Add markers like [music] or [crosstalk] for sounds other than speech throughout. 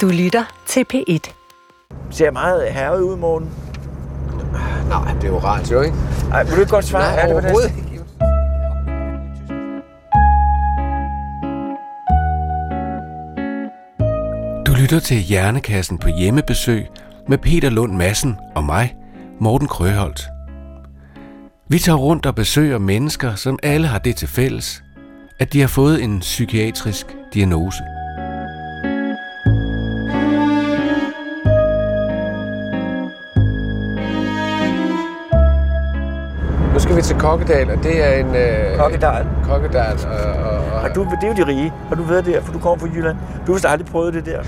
Du lytter til P1. Ser meget herret ud, morgen. Nej, det er jo radio, ikke? Ej, vil du ikke godt svare? Nej, Er det, hvad det er? Du lytter til Hjernekassen på hjemmebesøg med Peter Lund Madsen og mig, Morten Krøholt. Vi tager rundt og besøger mennesker, som alle har det til fælles, at de har fået en psykiatrisk diagnose. Skal vi til Kokkedal, og det er en... Øh, Kokkedal. Kokkedal, og, og, og Har du, det er jo de rige. Har du været der, for du kommer fra Jylland? Du har aldrig prøvet det der.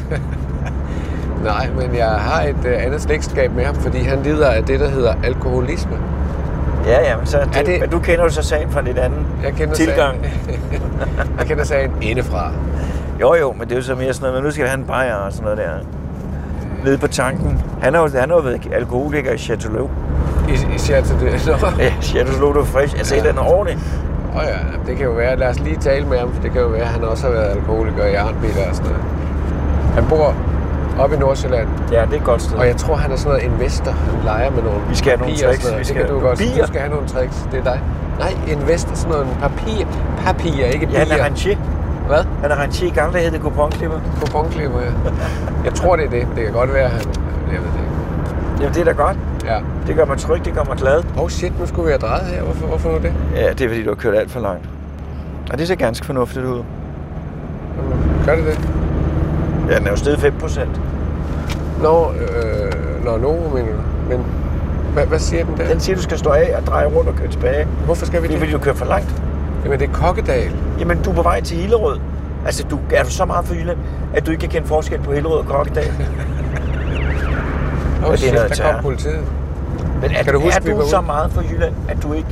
[laughs] Nej, men jeg har et øh, andet slægtskab med ham, fordi han lider af det, der hedder alkoholisme. Ja, ja, men, så, det, det- men du kender jo så sagen fra en lidt anden Jeg kender tilgang. Sagen, [laughs] jeg kender sagen indefra. Jo, jo, men det er jo så mere sådan noget, men nu skal en bajer og sådan noget der. Nede på tanken. Han har jo, han har jo været alkoholiker i Chateauleau. I, I det. [laughs] Nå. Ja, Chateauleau, du er frisk. Jeg sagde, den er ordentlig. Åh ja, det kan jo være. Lad os lige tale med ham, for det kan jo være, at han også har været alkoholiker i Arnbitter og sådan noget. Han bor oppe i Nordsjælland, Ja, det er et godt sted. og jeg tror, han er sådan noget investor. Han leger med nogle Vi skal have nogle tricks. Vi Det skal kan have du godt. Du skal have nogle tricks. Det er dig. Nej, investor, sådan noget papir. Papirer, ikke Ja, han er bier. rentier. Hvad? Han er rentier. I gamle dage hed det couponklipper. Kuponklipper, ja. Jeg tror, det er det, det kan godt være, han... Jeg ved det ikke. Jamen, det er da godt. Ja. Det gør mig tryg, det gør mig glad. Oh shit, nu skulle vi have drejet her. Hvorfor, hvorfor nu det? Ja, det er fordi, du har kørt alt for langt. Og det ser ganske fornuftigt ud. Gør det det? Ja, den er jo steget 5 procent. Nå, øh, nå, no, mener du. Men hvad, hvad siger den der? Den siger, du skal stå af og dreje rundt og køre tilbage. Hvorfor skal vi Det er det? fordi, du kører for langt. Jamen, det er Kokkedal. Jamen, du er på vej til Hillerød. Altså, du, er du så meget fra Jylland, at du ikke kan kende forskel på Hillerød og Kokkedal? [laughs] Åh, det oh, er noget der kom politiet. Men er, Kan du huske, er du så meget fra Jylland, at du ikke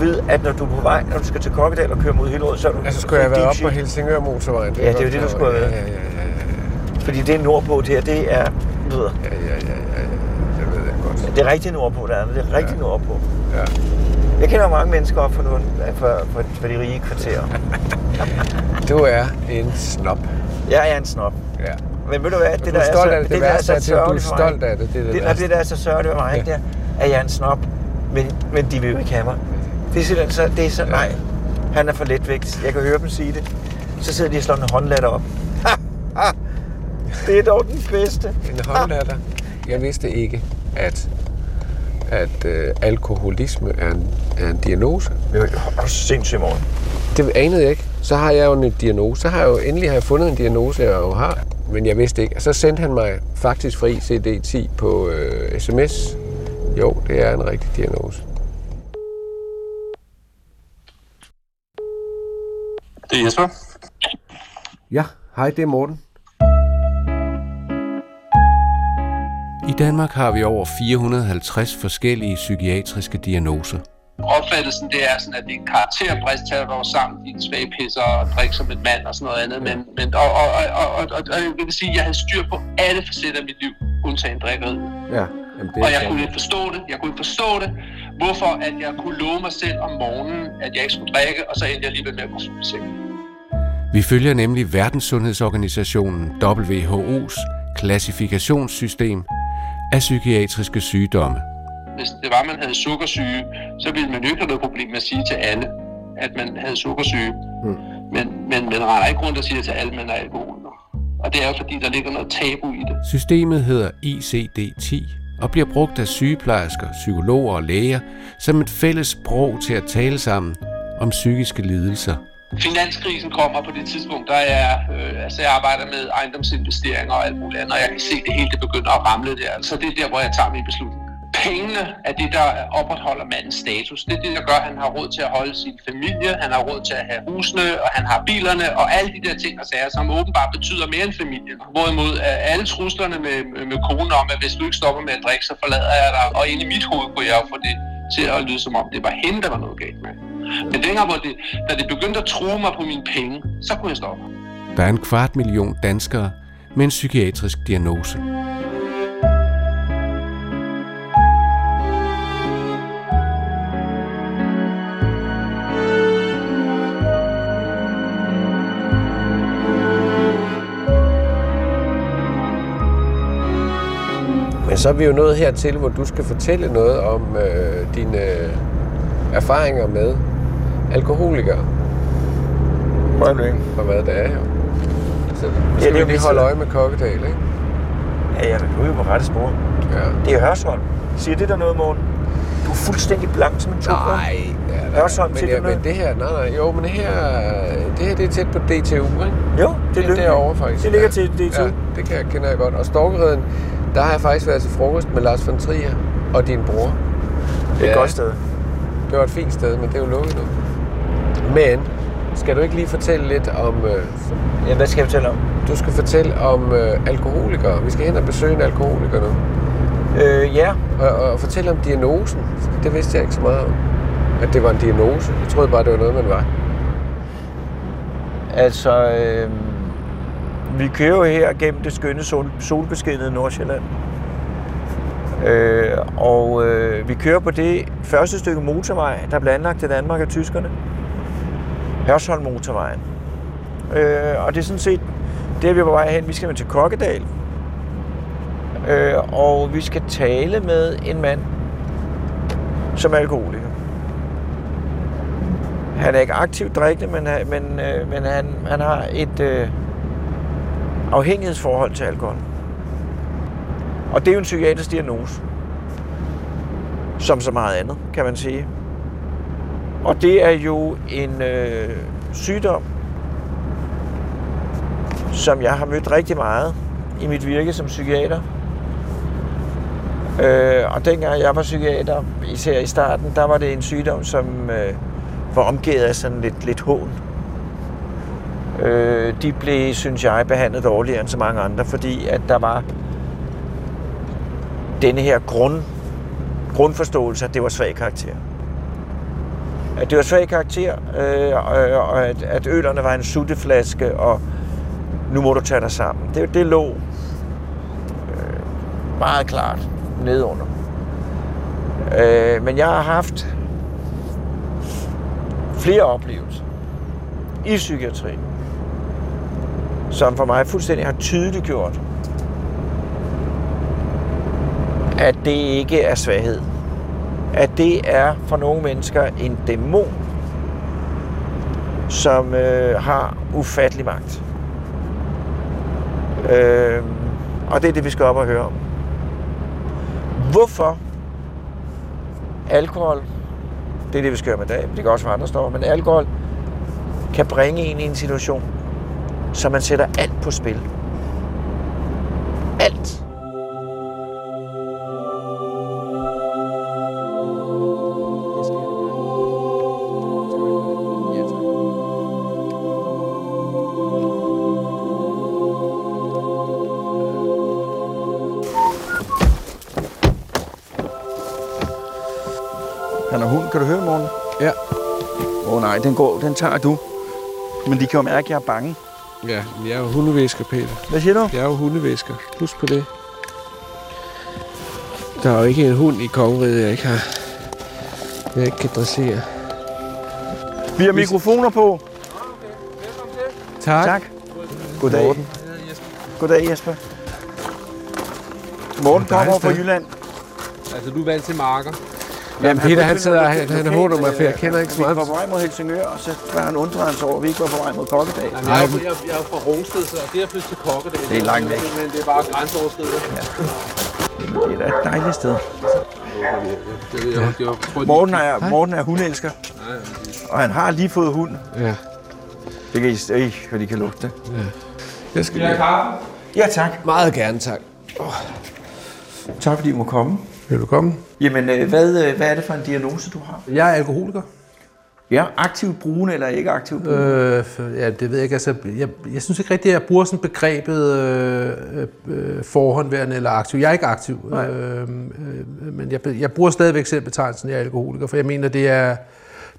ved, at når du er på vej, når du skal til Kokkedal og køre mod Hillerød, så er du... Altså, skulle jeg deep oppe på. Helsingør motorvejen? Ja, det er jo det, du skulle have Ja, været. ja, ja, ja, Fordi det er nordpå, det her, det er... Ja, ja, ja, ja, ja. Det ved jeg godt. det er rigtig nordpå, der er det. Det er rigtig nordpå. Ja. Jeg kender mange mennesker op fra, nogle, fra, fra, fra de rige kvarterer. [laughs] Du er en snop. Jeg er en snob. Ja. Men ved du hvad, Du det er der er stolt så, af det. Det der er så er, du er sørgeligt for stolt af det. Det er det Det, det der er så sørgeligt for mig, Ja. ja. der, at jeg er en snob, men, men de vil jo ikke have mig. Det er simpelthen så, det er så, nej, han er for letvægt. Jeg kan høre dem sige det. Så sidder de og slår en håndlatter op. Ha, ha. Det er dog den bedste. En håndlatter. Jeg vidste ikke, at, at øh, alkoholisme er en, er en diagnose. Jo, er du sindssygt morgen. Det anede jeg ikke. Så har jeg jo en diagnose. Så har jeg jo endelig har jeg fundet en diagnose, jeg jo har. Men jeg vidste ikke. Så sendte han mig faktisk fri CD10 på øh, sms. Jo, det er en rigtig diagnose. Det er Jesper. Ja, hej, det er Morten. I Danmark har vi over 450 forskellige psykiatriske diagnoser. Opfattelsen det er sådan, at det er en karakterbrist til at være sammen, din svage pisser og drikke som en mand og sådan noget andet. Men, men, og, og, og, og, og, og, jeg vil sige, at jeg havde styr på alle facetter af mit liv, undtagen drikkeriet. Ja, jamen det Og jeg kunne ikke forstå det. Jeg kunne ikke forstå det. Hvorfor at jeg kunne love mig selv om morgenen, at jeg ikke skulle drikke, og så endte jeg alligevel med at gå fuld seng. Vi følger nemlig Verdenssundhedsorganisationen WHO's klassifikationssystem af psykiatriske sygdomme. Hvis det var, at man havde sukkersyge, så ville man jo ikke have noget problem med at sige til alle, at man havde sukkersyge. Mm. Men, men man render ikke rundt og siger til alle, at man er alkoholiker. Og det er jo fordi, der ligger noget tabu i det. Systemet hedder ICD-10 og bliver brugt af sygeplejersker, psykologer og læger som et fælles sprog til at tale sammen om psykiske lidelser. Finanskrisen kommer på det tidspunkt, der er, øh, altså jeg arbejder med ejendomsinvesteringer og alt muligt andet, og jeg kan se, at det hele det begynder at ramle der. Så det er der, hvor jeg tager min beslutning. Pengene er det, der opretholder mandens status. Det er det, der gør, at han har råd til at holde sin familie, han har råd til at have husene, og han har bilerne, og alle de der ting og sager, som åbenbart betyder mere end familien. Hvorimod øh, alle truslerne med, med konen om, at hvis du ikke stopper med at drikke, så forlader jeg dig. Og inde i mit hoved kunne jeg jo få det til at lyde som om, det var hende, der var noget galt med. Men dengang, hvor det, da det begyndte at true mig på mine penge, så kunne jeg stoppe. Der er en kvart million danskere med en psykiatrisk diagnose. Så er vi jo nået hertil, hvor du skal fortælle noget om øh, dine øh, erfaringer med alkoholikere. Ikke? Og hvad det er jo. Så nu det er ja, jo lige holde øje med Kokkedal, ikke? Ja, ja, nu er vi på rette spor. Ja. Det er Hørsholm. Siger det der noget, Morten? Du er fuldstændig blank som en tukker. Nej, ja, Hørsholm, men, ja, men det her, nej, nej, jo, men det her, det her det er tæt på DTU, ikke? Jo, det er Det er derovre faktisk. Det ligger ja. til DTU. Ja, det kan jeg, kender jeg godt. Og Storkereden, der har jeg faktisk været til frokost med Lars von Trier og din bror. Det er et godt sted. Det var et fint sted, men det er jo lukket nu. Men, skal du ikke lige fortælle lidt om... Øh, Ja, hvad skal jeg fortælle om? du skal fortælle om øh, alkoholikere. Vi skal hen og besøge en alkoholiker nu. Øh, ja, Og, og fortælle om diagnosen. Det vidste jeg ikke så meget om. At det var en diagnose. Jeg troede bare, det var noget, man var. altså... Øh, vi kører jo her gennem det skønne sol, solbeskinnede Nordsjælland. Øh, og øh, vi kører på det første stykke motorvej, der blev anlagt i Danmark af tyskerne. Hørsholm motorvejen. Øh, og det er sådan set, der vi er på vej hen. Vi skal til Kokkedal. Øh, og vi skal tale med en mand, som er alkoholiker. Han er ikke aktivt drikkende, men, men, øh, men han, han har et øh, afhængighedsforhold til alkohol. Og det er jo en psykiatrisk diagnose. Som så meget andet, kan man sige. Og det er jo en øh, sygdom, som jeg har mødt rigtig meget i mit virke som psykiater. Øh, og dengang jeg var psykiater, især i starten, der var det en sygdom, som øh, var omgivet af sådan lidt, lidt hån. Øh, de blev, synes jeg, behandlet dårligere end så mange andre, fordi at der var denne her grund, grundforståelse, at det var svag karakter. At det var svag karakter, øh, og, og at, at ølerne var en sutteflaske, og nu må du tage dig sammen. Det, det lå øh, meget klart nedunder. Øh, men jeg har haft flere oplevelser i psykiatrien, som for mig fuldstændig har tydeligt gjort, at det ikke er svaghed. At det er for nogle mennesker en dæmon, som øh, har ufattelig magt. Øh, og det er det, vi skal op og høre om. Hvorfor alkohol, det er det, vi skal høre med i dag, det kan også være andre stoffer, men alkohol kan bringe en i en situation, så man sætter alt på spil. Alt. Han er hund. Kan du høre, morgen? Ja. Åh oh, nej, den går. Den tager du. Men de kan jo mærke, at jeg er bange. Ja, men jeg er jo hundevæsker, Peter. Hvad siger du? Jeg er jo hundevæsker. Husk på det. Der er jo ikke en hund i kongeriget, jeg ikke har... Jeg ikke kan dressere. Vi har mikrofoner på. Tak. Tak. Goddag. Morten. Goddag, Jesper. Morten er kommer fra. Jylland. Altså, du er vant til marker. Jamen, Peter, han sidder han, han håner mig, for jeg kender ikke så Vi var meget. på vej mod Helsingør, og så var han undret han sig over, at vi ikke var på vej mod Kokkedal. Jamen, jeg, er, jeg, jeg er fra Rungsted, så det er flyttet til Kokke. Det er langt væk. Men det er bare grænseoverskridende. Det er da et dejligt sted. Tror, Morten er, Morten er hundelsker, og han har lige fået hund. Ja. Det kan I, øh, hvad de kan lugte. Jeg skal Ja, lige. kaffe. Ja, tak. Meget gerne, tak. Tak fordi I må komme. Velkommen. Jamen, øh, hvad, øh, hvad er det for en diagnose, du har? Jeg er alkoholiker. Ja, aktivt brugende eller ikke aktivt brugende? Øh, ja, det ved jeg ikke. Altså, jeg, jeg synes ikke rigtigt, at jeg bruger sådan begrebet øh, øh, forhåndværende eller aktiv. Jeg er ikke aktiv, øh, øh, men jeg, jeg bruger stadigvæk selv betegnelsen, jeg er alkoholiker, for jeg mener, det er,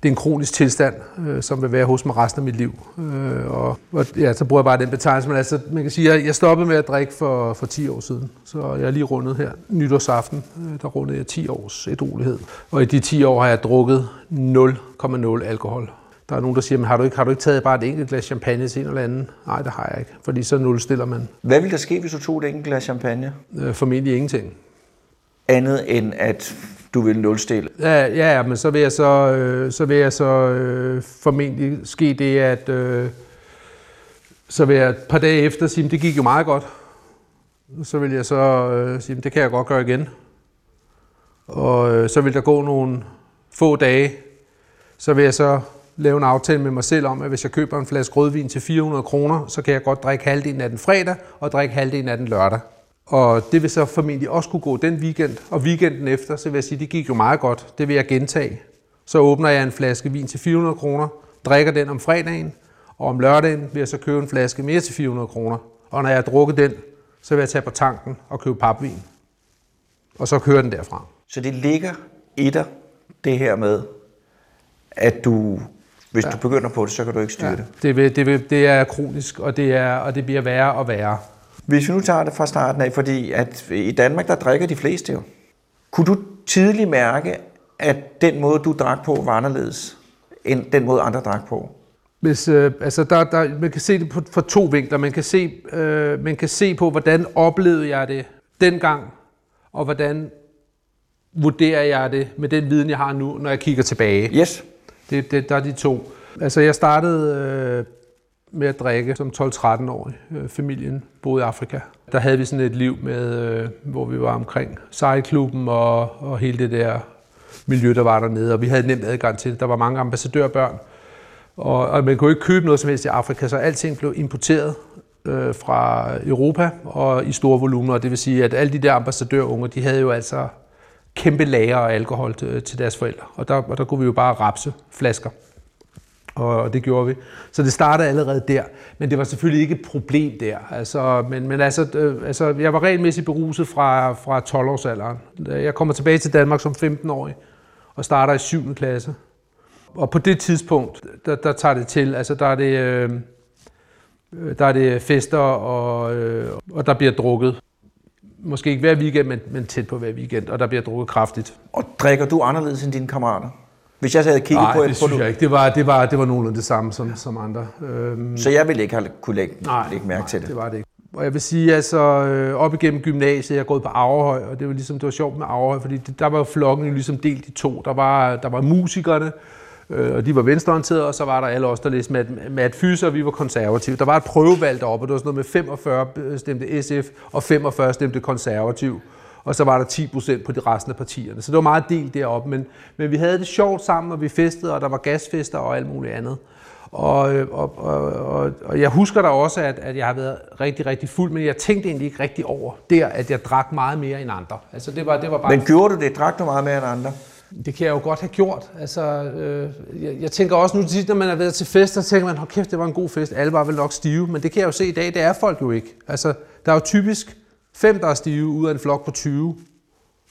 det er en kronisk tilstand, øh, som vil være hos mig resten af mit liv. Øh, og, og ja, så bruger jeg bare den betegnelse. Men altså, man kan sige, at jeg stoppede med at drikke for, for 10 år siden. Så jeg er lige rundet her nytårsaften. Øh, der rundede jeg 10 års ædruelighed. Og i de 10 år har jeg drukket 0,0 alkohol. Der er nogen, der siger, men har du ikke, har du ikke taget bare et enkelt glas champagne til en eller anden? Nej, det har jeg ikke, fordi så nulstiller man Hvad ville der ske, hvis du tog et enkelt glas champagne? øh, formentlig ingenting. andet end at du vil nulstille. Ja, ja, ja, men så vil jeg så, øh, så vil jeg så øh, formentlig ske det, at øh, så vil jeg et par dage efter sige, det gik jo meget godt. Så vil jeg så øh, sige, det kan jeg godt gøre igen. Og øh, så vil der gå nogle få dage, så vil jeg så lave en aftale med mig selv om, at hvis jeg køber en flaske rødvin til 400 kroner, så kan jeg godt drikke halvdelen af den fredag og drikke halvdelen af den lørdag. Og det vil så formentlig også kunne gå den weekend, og weekenden efter, så vil jeg sige, det gik jo meget godt. Det vil jeg gentage. Så åbner jeg en flaske vin til 400 kroner, drikker den om fredagen, og om lørdagen vil jeg så købe en flaske mere til 400 kroner. Og når jeg har drukket den, så vil jeg tage på tanken og købe papvin. Og så køre den derfra. Så det ligger i dig, det her med, at du, hvis ja. du begynder på det, så kan du ikke styre ja. det. Det, vil, det, vil, det er kronisk, og det, er, og det bliver værre og værre. Hvis vi nu tager det fra starten af, fordi at i Danmark, der drikker de fleste jo. Kunne du tidligt mærke, at den måde, du drak på, var anderledes, end den måde, andre drak på? Hvis, øh, altså der, der, man kan se det på, fra to vinkler. Man kan, se, øh, man kan se på, hvordan oplevede jeg det dengang, og hvordan vurderer jeg det med den viden, jeg har nu, når jeg kigger tilbage. Yes. Det, det, der er de to. Altså jeg startede øh, med at drikke som 12-13-årig. Øh, familien boede i Afrika. Der havde vi sådan et liv, med, øh, hvor vi var omkring sejlklubben og, og hele det der miljø, der var dernede. Og vi havde nemt adgang til det. Der var mange ambassadørbørn. Og, og man kunne ikke købe noget som helst i Afrika, så alting blev importeret øh, fra Europa og i store volumener. Det vil sige, at alle de der ambassadørunge, de havde jo altså kæmpe lager af alkohol til, til deres forældre. Og der, og der kunne vi jo bare rapse flasker. Og det gjorde vi. Så det startede allerede der. Men det var selvfølgelig ikke et problem der. Altså, men, men altså, øh, altså, jeg var regelmæssigt beruset fra, fra 12-årsalderen. Jeg kommer tilbage til Danmark som 15-årig og starter i 7. klasse. Og på det tidspunkt, der, der tager det til. Altså, der er det, øh, der er det fester, og, øh, og der bliver drukket. Måske ikke hver weekend, men, men tæt på hver weekend, og der bliver drukket kraftigt. Og drikker du anderledes end dine kammerater? Hvis jeg havde kigget Nej, på... det synes jeg ikke. Det var, det var, det var nogenlunde det samme som, som andre. Øhm, Så jeg ville ikke have kunne lægge, nej, lægge mærke nej, til det. det var det ikke. Og jeg vil sige, altså øh, op igennem gymnasiet, jeg er gået på Averhøj, og det var ligesom, det var sjovt med Averhøj, fordi det, der var jo flokken jo ligesom delt i to. Der var, der var musikerne, øh, og de var venstreorienterede, og så var der alle os, der læste mat, mat fys, og vi var konservative. Der var et prøvevalg deroppe, og det var sådan noget med 45 stemte SF, og 45 stemte konservativ og så var der 10 procent på de resten af partierne. Så det var meget delt deroppe, men, men vi havde det sjovt sammen, og vi festede, og der var gasfester og alt muligt andet. Og, og, og, og, og jeg husker da også, at, at jeg har været rigtig, rigtig fuld, men jeg tænkte egentlig ikke rigtig over der, at jeg drak meget mere end andre. Altså det var, det var bare... Men gjorde du det? Drak du meget mere end andre? Det kan jeg jo godt have gjort. Altså, øh, jeg, jeg tænker også nu, når man er været til fest, så tænker man, hold kæft, det var en god fest. Alle var vel nok stive, men det kan jeg jo se i dag, det er folk jo ikke. Altså, der er jo typisk fem, der er stive ud af en flok på 20.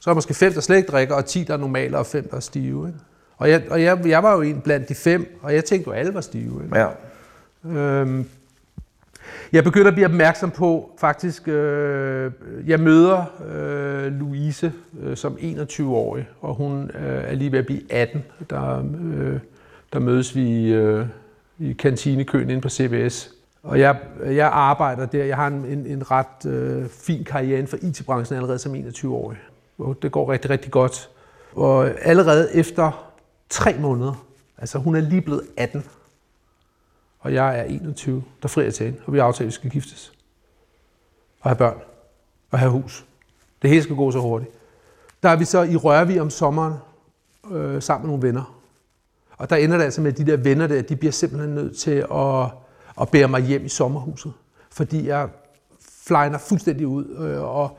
Så er der måske fem, der slet ikke drikker, og 10, der er normale, og fem, der er stive. Ikke? Og, jeg, og jeg, jeg var jo en blandt de fem, og jeg tænkte jo, alle var stive. Ikke? Ja. Øhm, jeg begynder at blive opmærksom på, faktisk, øh, jeg møder øh, Louise øh, som 21-årig, og hun øh, er lige ved at blive 18. Der, øh, der mødes vi øh, i kantinekøen inde på CBS. Og jeg, jeg arbejder der. Jeg har en, en, en ret øh, fin karriere inden for IT-branchen allerede som 21-årig. Og det går rigtig, rigtig godt. Og allerede efter tre måneder, altså hun er lige blevet 18, og jeg er 21, der frier til hende, og vi aftaler, at vi skal giftes. Og have børn. Og have hus. Det hele skal gå så hurtigt. Der er vi så i Rørvig om sommeren, øh, sammen med nogle venner. Og der ender det altså med, at de der venner der, de bliver simpelthen nødt til at, og bærer mig hjem i sommerhuset. Fordi jeg flyner fuldstændig ud øh, og,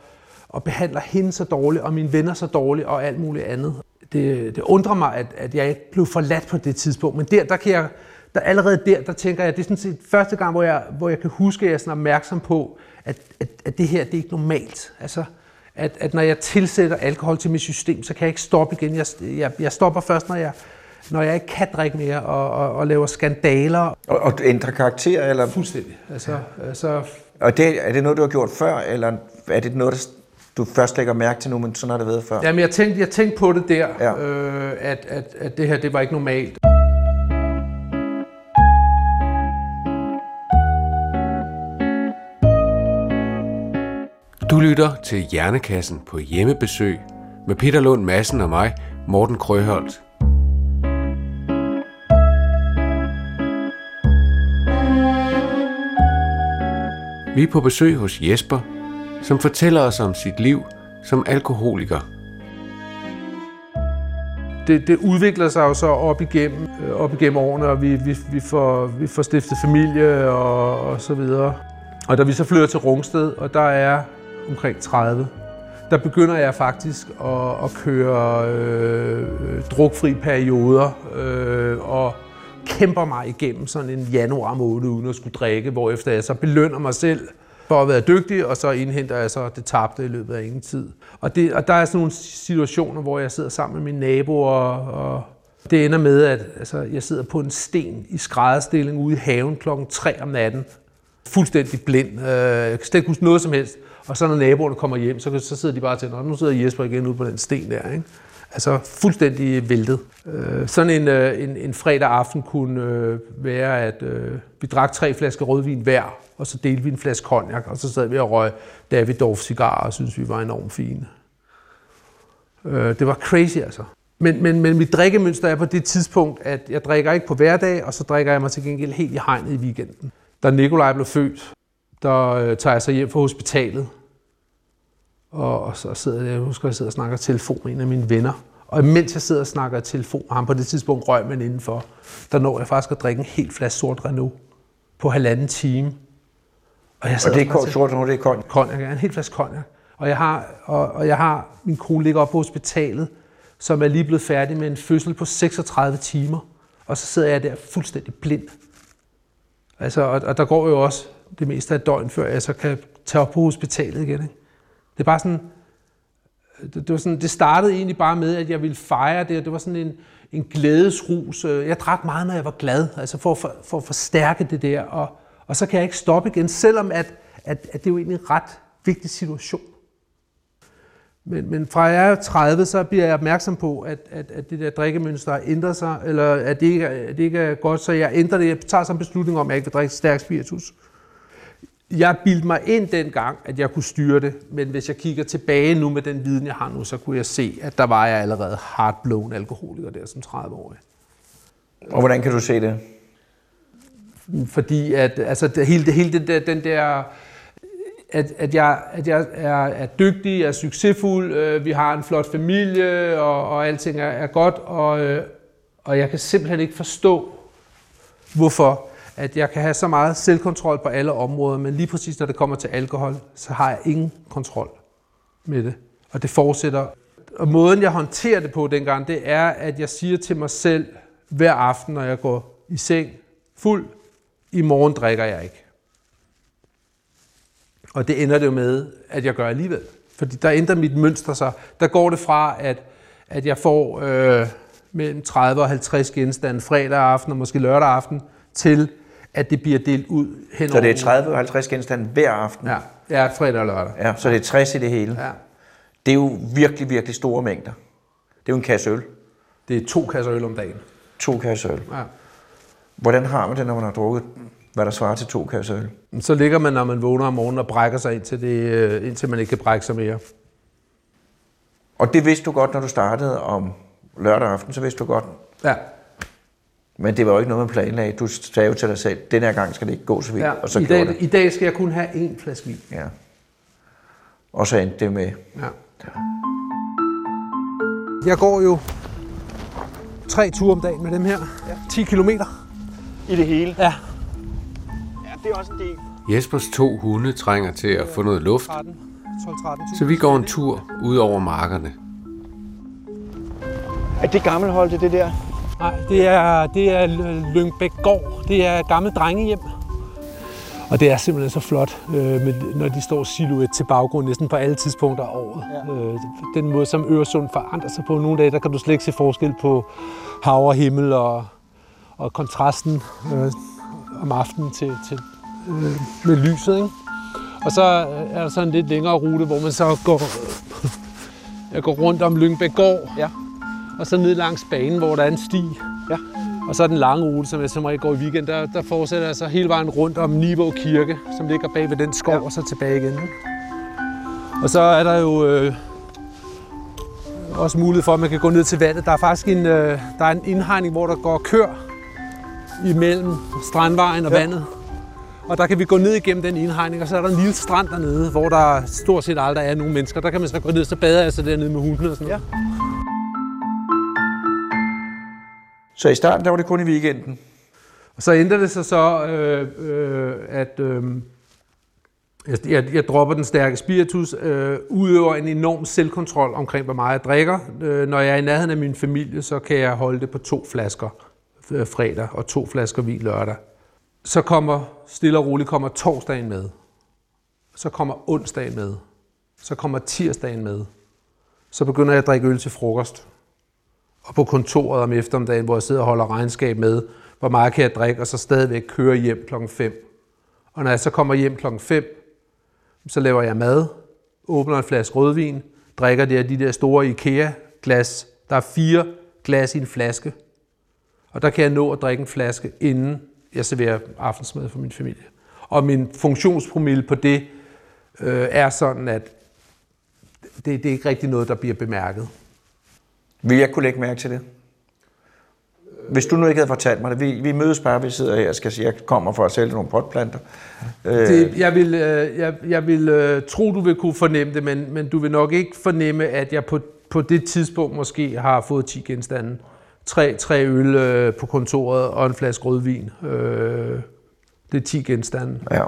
og behandler hende så dårligt, og mine venner så dårligt, og alt muligt andet. Det, det undrer mig, at, at jeg ikke blev forladt på det tidspunkt, men der, der kan jeg, der allerede der, der tænker jeg, det er sådan set første gang, hvor jeg, hvor jeg kan huske, at jeg er sådan opmærksom på, at, at, at det her, det er ikke normalt. Altså, at, at når jeg tilsætter alkohol til mit system, så kan jeg ikke stoppe igen. Jeg, jeg, jeg stopper først, når jeg, når jeg ikke kan drikke mere og, og, og laver skandaler. Og, og du ændrer karakter, eller? Fuldstændig. Altså, altså, Og det, er det noget, du har gjort før, eller er det noget, der, du først lægger mærke til nu, men sådan har det været før? jamen, jeg tænkte, jeg tænkte på det der, Ja. øh, at, at, at det her, det var ikke normalt. Du lytter til Hjernekassen på hjemmebesøg med Peter Lund Madsen og mig, Morten Krøholt. Vi er på besøg hos Jesper, som fortæller os om sit liv som alkoholiker. det, det udvikler sig jo så op igennem, øh, op igennem årene, og vi, vi, vi, får, vi får stiftet familie og, og så videre. Og da vi så flytter til Rungsted, og der er omkring 30, der begynder jeg faktisk at, at køre øh, drukfri perioder øh, og kæmper mig igennem sådan en januar måned uden at skulle drikke, hvorefter jeg så belønner mig selv for at være dygtig, og så indhenter jeg så det tabte i løbet af ingen tid. Og, det, og der er sådan nogle situationer, hvor jeg sidder sammen med mine naboer, og det ender med, at altså, jeg sidder på en sten i skrædderstilling ude i haven klokken 3 om natten, fuldstændig blind. Øh, Jeg kan slet ikke huske noget som helst. Og så når naboerne kommer hjem, så, så sidder de bare til, "Nå, nu sidder Jesper igen ude på den sten der. Ikke? Altså fuldstændig væltet. Øh, Sådan en, øh, en, en fredag aften kunne øh, være, at øh, vi drak tre flasker rødvin hver, og så delte vi en flaske cognac, og så sad vi og røg Davidoff cigarer og syntes, vi var enormt fine. Øh, Det var crazy altså. Men, men, men mit drikkemønster er på det tidspunkt, at jeg drikker ikke på hverdag, og så drikker jeg mig til gengæld helt i hegnet i weekenden. Da Nikolaj blev født, der øh, tager jeg så hjem fra hospitalet, og, og så sidder jeg, jeg husker, jeg sidder og snakker telefon med en af mine venner. Og mens jeg sidder og snakker i telefon med ham, på det tidspunkt røg man indenfor, der når jeg faktisk at drikke en helt flaske sort Renault på halvanden time. Og, jeg Og det er kort, sort nu, det er koldt. Cognac, ja, en helt flaske cognac. Og jeg har, og, og jeg har, min kone ligger oppe på hospitalet, som er lige blevet færdig med en fødsel på 36 timer. Og så sidder jeg der fuldstændig blind. Altså, og, og der går jo også det meste af et døgn, før jeg så kan tage op på hospitalet igen. Ikke? Det er bare sådan, øh, det, det, var sådan, det startede egentlig bare med, at jeg ville fejre det, og det var sådan en, en glædesrus. Øh, jeg drak meget, når jeg var glad, altså for, for, for at forstærke det der, og, og så kan jeg ikke stoppe igen, selvom at, at, at det er jo egentlig en ret vigtig situation. Men, men fra jeg er 30, så bliver jeg opmærksom på, at, at, at det der drikkemønster har ændret sig, eller at det, ikke, er- at det ikke er godt, så jeg ændrer det. Jeg tager sådan en beslutning om, at jeg ikke vil drikke stærk spiritus. Jeg bildte mig ind dengang, at jeg kunne styre det, men hvis jeg kigger tilbage nu med den viden, jeg har nu, så kunne jeg se, at der var jeg allerede hardblown alkoholiker der som 30-årig. Og hvordan kan du se det? Fordi at, altså, det, hele, det, hele det der, den der, at, at jeg, at jeg er, er dygtig, er succesfuld, øh, vi har en flot familie, og, og alting er, er godt, og, øh, og jeg kan simpelthen ikke forstå, hvorfor at jeg kan have så meget selvkontrol på alle områder, men lige præcis når det kommer til alkohol, så har jeg ingen kontrol med det. Og det fortsætter. Og måden, jeg håndterer det på dengang, det er, at jeg siger til mig selv hver aften, når jeg går i seng fuld, i morgen drikker jeg ikke. Og det ender det jo med, at jeg gør alligevel. Fordi der ændrer mit mønster sig. Der går det fra, at, at jeg får øh, mellem 30 og 50 genstande fredag aften og måske lørdag aften, til at det bliver delt ud hen Så det er over 30 og 50 genstande hver aften? Ja, ja, fredag og lørdag. Ja, så det er 60 i det hele? Ja. Det er jo virkelig, virkelig store mængder. Det er jo en kasse øl. Det er to kasser øl om dagen. To kasser øl. Ja. Hvordan har man det, når man har drukket, hvad der svarer til to kasser øl? Så ligger man, når man vågner om morgenen og brækker sig indtil, det, øh, indtil man ikke kan brække sig mere. Og det vidste du godt, når du startede om lørdag aften, så vidste du godt. Ja. Men det var jo ikke noget, man planlagde. Du sagde jo til dig selv, den her gang skal det ikke gå så vidt. ja. Og så I, gjorde dag, det. I dag skal jeg kun have én flaske vin. Ja. Og så endte det med... Ja. Jeg går jo tre ture om dagen med dem her. Ja. 10 kilometer. I det hele? Ja. Ja, det er også en del. Jespers to hunde trænger til at få noget luft, 13, 12-13 så vi går en tur ud over markerne. Er det gammelholdt, det der? Nej, det er, det er Lyngbæk Gård. Det er et gammelt drengehjem. Og det er simpelthen så flot, øh, med, når de står silhuet til baggrund næsten på alle tidspunkter af året. Ja. Øh, den måde, som Øresund forandrer sig på nogle dage, der kan du slet ikke se forskel på hav og himmel og, og kontrasten øh, om aftenen til, til, øh, med lyset. Ikke? Og så er der så en lidt længere rute, hvor man så går, [laughs] jeg går rundt om Lyngbæk Gård. Ja. Og så ned langs banen, hvor der er en sti. Ja. Og så den lange rute, som jeg som regel går i weekend, der, der fortsætter jeg så hele vejen rundt om Nivå Kirke, som ligger bag ved den skov, ja. og så tilbage igen. Og så er der jo øh, også mulighed for, at man kan gå ned til vandet. Der er faktisk en, øh, der er en indhegning, hvor der går kør imellem strandvejen og Ja. ja. vandet. Og der kan vi gå ned igennem den indhegning, og så er der en lille strand dernede, hvor der stort set aldrig er nogen mennesker. Der kan man så gå ned, så bader jeg så dernede med hundene og sådan noget. Ja. Så i starten, der var det kun i weekenden. Og så ændrer det sig så, øh, øh, at øh, jeg, jeg, jeg dropper den stærke spiritus, øh, udøver en enorm selvkontrol omkring, hvor meget jeg drikker. Øh, når jeg er i nærheden af min familie, så kan jeg holde det på to flasker øh, fredag og to flasker vin lørdag. Så kommer stille og roligt kommer torsdagen med. Så kommer onsdagen med. Så kommer tirsdagen med. Så begynder jeg at drikke øl til frokost og på kontoret om eftermiddagen, hvor jeg sidder og holder regnskab med, hvor meget kan jeg drikke, og så stadigvæk køre hjem klokken 5. Og når jeg så kommer hjem klokken 5, så laver jeg mad, åbner en flaske rødvin, drikker det af de der store IKEA-glas. Der er fire glas i en flaske. Og der kan jeg nå at drikke en flaske, inden jeg serverer aftensmad for min familie. Og min funktionspromille på det øh, er sådan, at det, det er ikke rigtig noget, der bliver bemærket. Vil jeg kunne lægge mærke til det? Hvis du nu ikke havde fortalt mig det. Vi, vi mødes bare, vi sidder her og skal sige, jeg kommer for at sælge nogle potplanter. Øh, Det, jeg vil, øh, jeg, jeg vil øh, tro, du vil kunne fornemme det, men, men du vil nok ikke fornemme, at jeg på, på det tidspunkt måske har fået 10 genstande. Tre, tre øl øh, på kontoret og en flaske rødvin. Øh, det er 10 genstande. ja.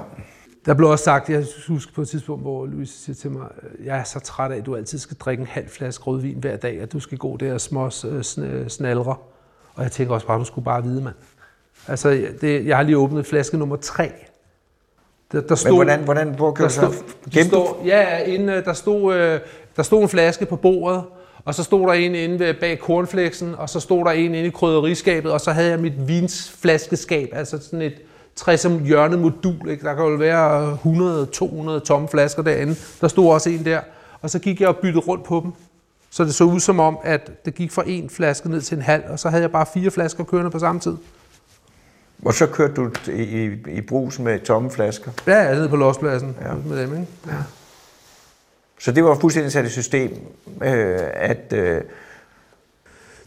Der blev også sagt, jeg husker på et tidspunkt, hvor Louise siger til mig, jeg er så træt af, at du altid skal drikke en halv flaske rødvin hver dag, at du skal gå der og små øh, sn- snalre. Og jeg tænker også bare, du skulle bare vide, mand. Altså, det, jeg har lige åbnet flaske nummer tre. Der, der stod, Men hvordan, hvordan hvor kan der du så stod, gemme stod, ja, inde, der, stod, øh, der stod en flaske på bordet, og så stod der en inde bag kornfleksen, og så stod der en inde i krydderiskabet, og så havde jeg mit vinsflaskeskab, altså sådan et træ som hjørnet modul. Ikke? Der kan jo være 100-200 tomme flasker derinde. Der stod også en der, og så gik jeg og byttede rundt på dem. Så det så ud som om, at det gik fra en flaske ned til en halv, og så havde jeg bare fire flasker kørende på samme tid. Og så kørte du i, i, i brus med tomme flasker. Ja, jeg nede på lospladsen ja. med dem, ikke? Ja. Så det var fuldstændig sat i system, øh, at... Øh,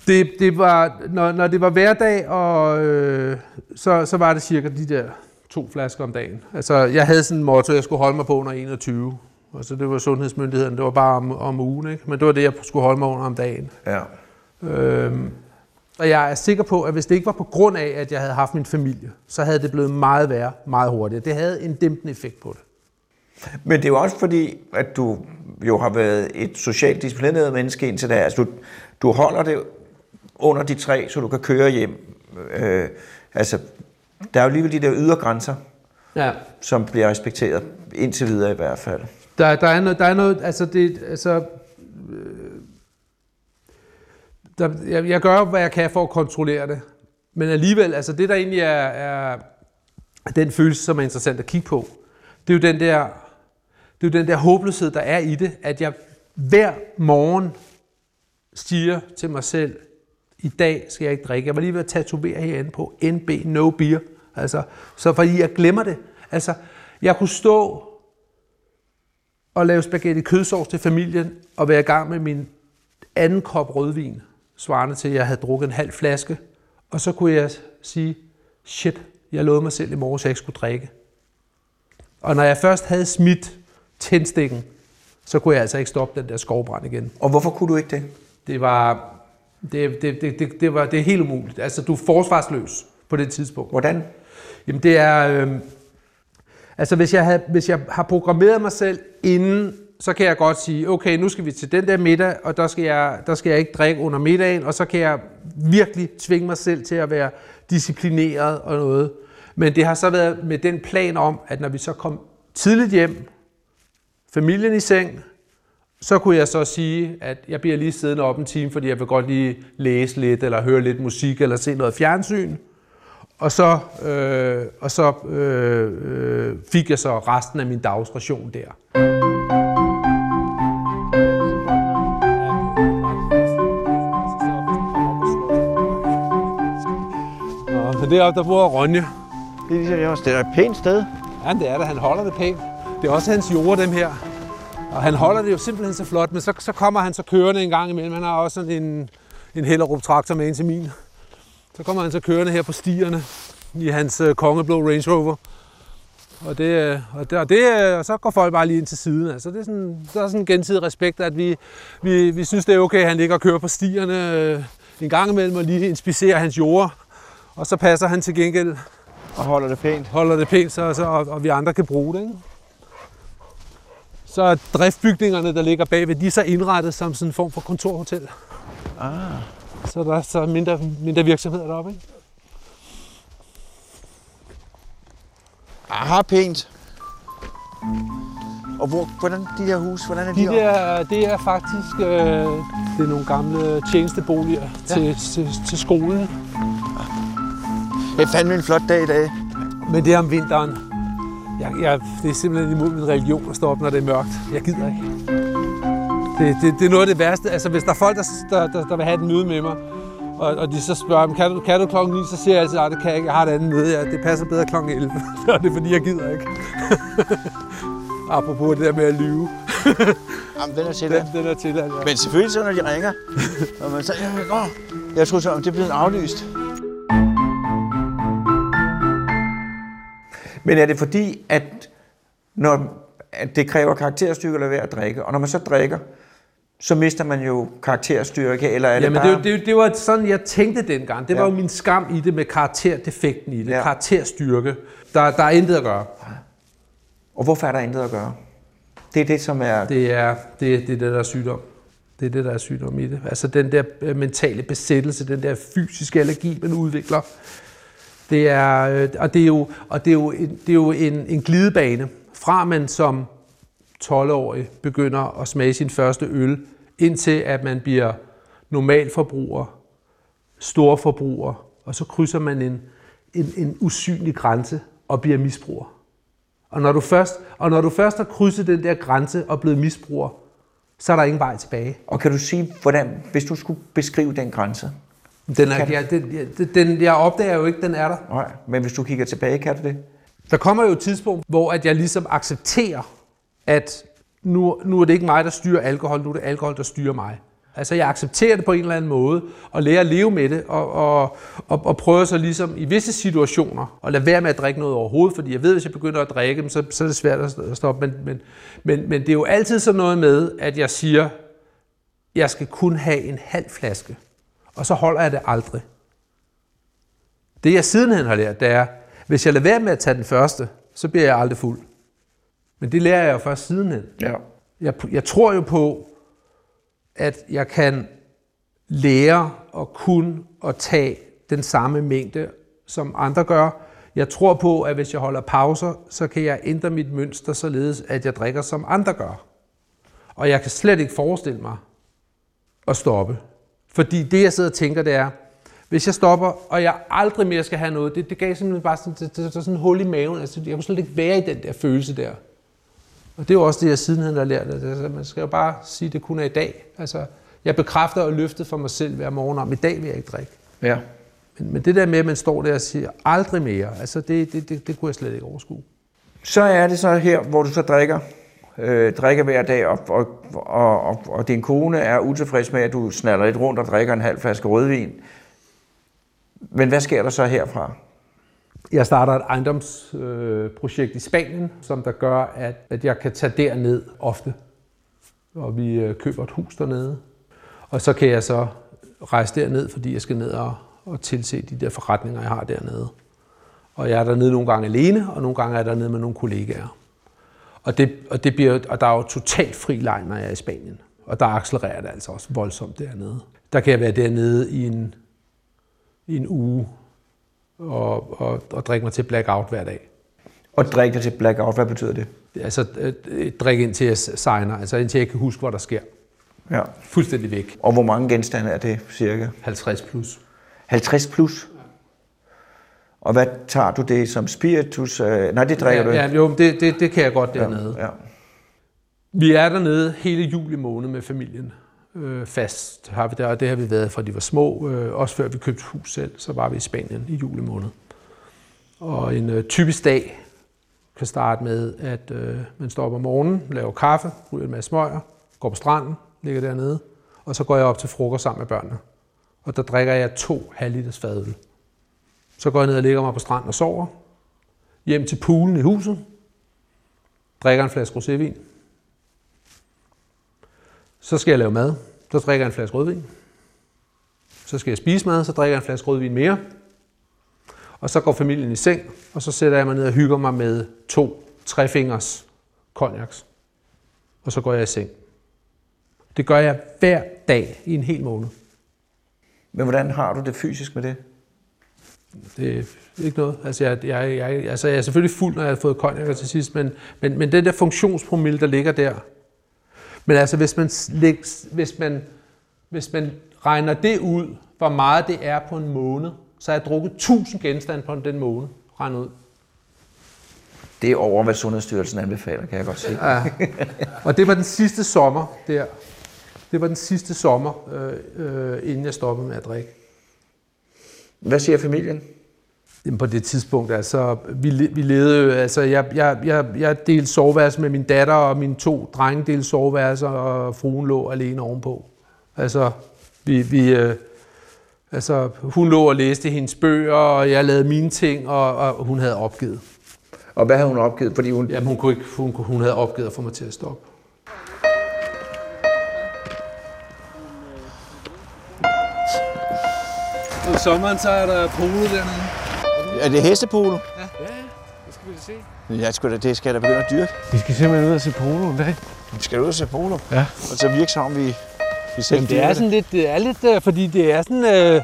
Det, det var, når, når det var hverdag, og, øh, så, så var det cirka de der to flasker om dagen. Altså, jeg havde sådan en motto, jeg skulle holde mig på under 21. Altså, det var sundhedsmyndigheden, det var bare om, om ugen, ikke? Men det var det, jeg skulle holde mig under om dagen. ja. Øhm, og jeg er sikker på, at hvis det ikke var på grund af, at jeg havde haft min familie, så havde det blevet meget værre, meget hurtigere. Det havde en dæmpende effekt på det. Men det er jo også fordi, at du jo har været et socialt disciplineret menneske indtil da. Altså, du, du holder det under de tre, så du kan køre hjem. Øh, altså, der er jo alligevel de der ydre grænser, Ja. som bliver respekteret, indtil videre i hvert fald. Der, der, er noget, der er noget, altså det, altså, øh, der, jeg, jeg gør, hvad jeg kan for at kontrollere det. Men alligevel, altså det der egentlig er, er den følelse, som er interessant at kigge på, det er jo den der, det er jo den der håbløshed, der er i det, at jeg hver morgen siger til mig selv, i dag skal jeg ikke drikke. Jeg var lige ved at tatovere herinde på NB, no beer. Altså, så fordi jeg glemmer det. Altså, jeg kunne stå og lave spaghetti kødsovs til familien og være i gang med min anden kop rødvin, svarende til, at jeg havde drukket en halv flaske. Og så kunne jeg sige, shit, jeg lovede mig selv i morgen, så jeg ikke skulle drikke. Og når jeg først havde smidt tændstikken, så kunne jeg altså ikke stoppe den der skovbrand igen. Og hvorfor kunne du ikke det? Det var, det, det, det, det, det var, det er helt umuligt. Altså, du er forsvarsløs på det tidspunkt. Hvordan? Jamen det er... Øh, altså hvis jeg, havde, hvis jeg har programmeret mig selv inden, så kan jeg godt sige, okay, nu skal vi til den der middag, og der skal, jeg, der skal jeg ikke drikke under middagen, og så kan jeg virkelig tvinge mig selv til at være disciplineret og noget. Men det har så været med den plan om, at når vi så kom tidligt hjem, familien i seng, så kunne jeg så sige, at jeg bliver lige siddende op en time, fordi jeg vil godt lige læse lidt, eller høre lidt musik, eller se noget fjernsyn. Og så, øh, og så øh, øh, fik jeg så resten af min dagsration der. Og deroppe, der bor Ronje. Det er ligesom jeg også. Det er et pænt sted. Ja, det er det. Han holder det pænt. Det er også hans jord, dem her. Og han holder det jo simpelthen så flot, men så, så kommer han så kørende en gang imellem. Han har også sådan en, en Hellerup traktor med ind til min. Så kommer han så kørende her på stierne i hans øh, kongeblå Range Rover. Og, det, øh, og, det, og, det, øh, og så går folk bare lige ind til siden. Altså, det er sådan, der er sådan en gensidig respekt, at vi, vi, vi synes, det er okay, at han ligger og kører på stierne øh, en gang imellem og lige inspicerer hans jord. Og så passer han til gengæld, Og holder det pænt. holder det pænt, så, så, og, og vi andre kan bruge det. Ikke? Så er driftbygningerne, der ligger bagved, de er så indrettet som sådan en form for kontorhotel. Ah. Så der er så mindre, mindre virksomheder deroppe. Ikke? Aha, pænt. Og hvor, hvordan de her hus, hvordan er de, De der, det er faktisk øh, det er nogle gamle tjenesteboliger ja. til, til, til skolen. Det er fandme en flot dag i dag. Men det er om vinteren. Jeg, jeg, det er simpelthen imod min religion at stå op, når det er mørkt. Jeg gider ikke. Det, det, det er noget af det værste. Altså, hvis der er folk, der, der, der, der vil have et møde med mig, og, og de så spørger, kan du, kan du klokken 9, så siger jeg altid, at det kan jeg ikke. Jeg har et andet møde. Ja, det passer bedre klokken 11. Så [laughs] det er fordi, jeg gider ikke. [laughs] Apropos det der med at lyve. [laughs] Jamen, den er til Den, den er tilladt, ja. Men selvfølgelig så, når de ringer. Og man så, ja, åh, jeg tror så, om det er blevet aflyst. Men er det fordi, at, når, at det kræver karakterstyrke at lade være at drikke, og når man så drikker, så mister man jo karakterstyrke, eller er det Jamen, bare... det, det, det var sådan, jeg tænkte dengang. Det var Ja. jo min skam i det med karakterdefekten i det. Ja. Ja. Karakterstyrke. Der, der er intet at gøre. Og hvorfor er der intet at gøre? Det er det, som er... Det er det, det, er det der er sygdom. Det er det, der er sygdom i det. Altså den der øh, mentale besættelse, den der fysiske allergi, man udvikler. Det er, øh, og det er jo, og det er jo, det er jo en, en glidebane, fra man som 12-årig begynder at smage sin første øl, indtil at man bliver normalforbruger, storforbruger, og så krydser man en, en, en usynlig grænse og bliver misbruger. Og når, du først, og når du først har krydset den der grænse og blevet misbruger, så er der ingen vej tilbage. Og kan du sige, hvordan, hvis du skulle beskrive den grænse? Den er, jeg, den, den, jeg opdager jo ikke, den er der. Nej, men hvis du kigger tilbage, kan du det? Der kommer jo et tidspunkt, hvor at jeg ligesom accepterer, at nu, nu er det ikke mig, der styrer alkohol, nu er det alkohol, der styrer mig. Altså jeg accepterer det på en eller anden måde, og lærer at leve med det, og, og, og, og prøver så ligesom i visse situationer at lade være med at drikke noget overhovedet, fordi jeg ved, at hvis jeg begynder at drikke, så, så er det svært at at stoppe. Men, men, men, men det er jo altid sådan noget med, at jeg siger, jeg skal kun have en halv flaske, og så holder jeg det aldrig. Det jeg sidenhen har lært, det er, hvis jeg lader være med at tage den første, så bliver jeg aldrig fuld. Men det lærer jeg jo først sidenhen. Ja. Jeg, jeg tror jo på, at jeg kan lære at kun at tage den samme mængde, som andre gør. Jeg tror på, at hvis jeg holder pauser, så kan jeg ændre mit mønster således, at jeg drikker, som andre gør. Og jeg kan slet ikke forestille mig at stoppe. Fordi det, jeg sidder og tænker, det er, hvis jeg stopper, og jeg aldrig mere skal have noget, det, det gav simpelthen bare sådan, det, det, sådan en hul i maven. Altså, jeg kunne slet ikke være i den der følelse der. Og det er jo også det, jeg sidenhen har lært. Altså, man skal jo bare sige, at det kun er i dag. Altså, jeg bekræfter og løftet for mig selv hver morgen om, i dag vil jeg ikke drikke. Ja. Men, men det der med, at man står der og siger, aldrig mere, altså det, det, det, det kunne jeg slet ikke overskue. Så er det så her, hvor du så drikker, øh, drikker hver dag, og, og, og, og, og din kone er utilfreds med, at du snaller lidt rundt og drikker en halv flaske rødvin. Men hvad sker der så herfra? Jeg starter et ejendomsprojekt øh, projekt i Spanien, som der gør, at, at jeg kan tage derned ofte. Og vi øh, køber et hus dernede. Og så kan jeg så rejse derned, fordi jeg skal ned og, og tilse de der forretninger, jeg har dernede. Og jeg er dernede nogle gange alene, og nogle gange er jeg dernede med nogle kollegaer. Og, det, og, det bliver, og der er jo totalt fri leg, når jeg er i Spanien. Og der accelererer det altså også voldsomt dernede. Der kan jeg være dernede i en, i en uge og, og, og drikke mig til blackout hver dag. Og drikker til blackout, hvad betyder det? Altså øh, drikke indtil jeg signer, altså indtil jeg kan huske, hvad der sker. Ja. Fuldstændig væk. Og hvor mange genstande er det cirka? 50 plus. 50 plus? Og hvad tager du det som spiritus? Øh, Nej, det drikker ja, du ja, ikke. jo, det, det, det kan jeg godt dernede. Ja. Vi er dernede hele juli måned med familien. Øh, fast har vi der, og det har vi været fra de var små. Øh, også før vi købte hus selv, så var vi i Spanien i juli måned. Og en øh, typisk dag kan starte med, at øh, man står op om morgenen, laver kaffe, ryger en masse smøger, går på stranden, ligger dernede, og så går jeg op til frokost sammen med børnene. Og der drikker jeg to halvliters fadøl. Så går jeg ned og ligger mig på stranden og sover. Hjem til poolen i huset. Drikker en flaske rosévin. Så skal jeg lave mad. Så drikker jeg en flaske rødvin. Så skal jeg spise mad, så drikker jeg en flaske rødvin mere. Og så går familien i seng, og så sætter jeg mig ned og hygger mig med to trefingers konjaks. Og så går jeg i seng. Det gør jeg hver dag i en hel måned. Men hvordan har du det fysisk med det? Det er ikke noget. Altså, jeg, jeg, jeg, altså, jeg er selvfølgelig fuld, når jeg har fået cognac til sidst, men, men, men den der funktionspromille, der ligger der. Men altså, hvis man, hvis man, hvis man regner det ud, hvor meget det er på en måned, så har jeg drukket 1000 genstande på den måned. Regn ud. Det er over, hvad Sundhedsstyrelsen anbefaler, kan jeg godt sige. Ja. Og det var den sidste sommer der. Det var den sidste sommer, øh, øh, inden jeg stoppede med at drikke. Hvad siger familien? Jamen på det tidspunkt, altså, vi, vi levede altså, jeg, jeg, jeg, jeg delte soveværelse med min datter, og mine to drenge delte soveværelser, og fruen lå alene ovenpå. Altså, vi, vi, øh, altså, hun lå og læste hendes bøger, og jeg lavede mine ting, og, og hun havde opgivet. Og hvad havde hun opgivet? Fordi hun... Jamen, hun, kunne ikke, hun, hun havde opgivet at få mig til at stoppe. I sommeren så er der polo dernede. Er det hestepolo? Det skal vi se. Ja, sgu da, det skal jeg da begynde at dyrke. Vi skal simpelthen ud og se polo en dag. Vi skal ud og se polo. Ja. Og så virke som om vi, vi selv Jamen, det er sådan lidt, det er lidt, øh, fordi det er sådan, øh,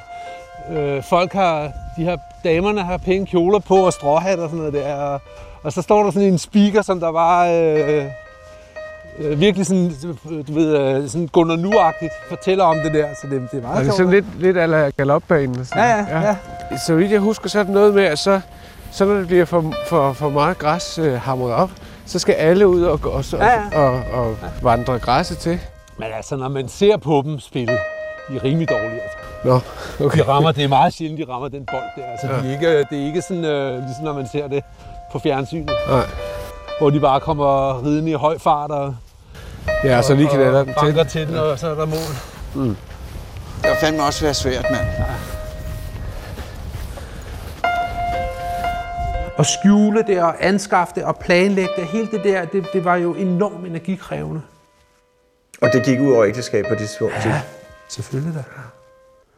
øh, folk har, de her damerne har pæne kjoler på og stråhat og sådan noget der. Og, og så står der sådan en speaker, som der var øh, øh, virkelig sådan, du ved, øh, sådan Gunnar Nu-agtigt fortæller om det der. Så det, det er meget Og det er sjovt. sådan lidt, lidt ala galopbanen. og sådan. Ja, ja, ja. Så vidt jeg husker, så er det noget med, at så, så når det bliver for, for, for meget græs øh, hamret op, så skal alle ud og, og, og, Ja, ja. og, og vandre græsset til. Men altså, når man ser på dem spille, de er rimelig dårlige. Altså. Nå, okay. De rammer, det er meget sjældent, de rammer den bold der. Altså, de er ikke, det er ikke sådan, øh, ligesom når man ser det på fjernsynet. Nej. Hvor de bare kommer ridende i høj fart og, Ja, og så lige knalder og den banker til. til den, og så er der mål. Det kan fandme også være svært, mand. At skjule det, og anskaffe det, og planlægge det, hele det der, det, det var jo enormt energikrævende. Og det gik ud over ægteskab på det tidspunkt. Ja. Selvfølgelig da.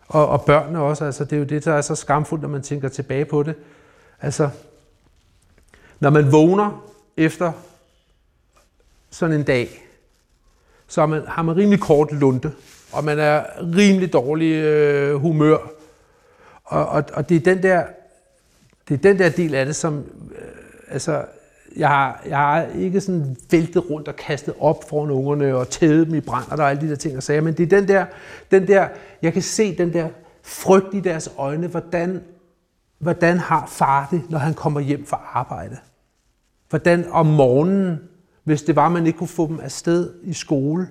Og, og børnene også, altså det er jo det, der er så skamfuldt, når man tænker tilbage på det. Altså, når man vågner efter sådan en dag, så har man, har man rimelig kort lunte, og man er rimelig dårlig øh, humør. Og, og, og det, er den der, det er den der del af det, som... Øh, altså, jeg har, jeg har ikke sådan væltet rundt og kastet op foran ungerne og tædet dem i brand og der er alle de der ting og sager, men det er den der, den der, jeg kan se den der frygt i deres øjne, hvordan, hvordan har far det, når han kommer hjem fra arbejde? Hvordan om morgenen, hvis det var, man ikke kunne få dem afsted i skole,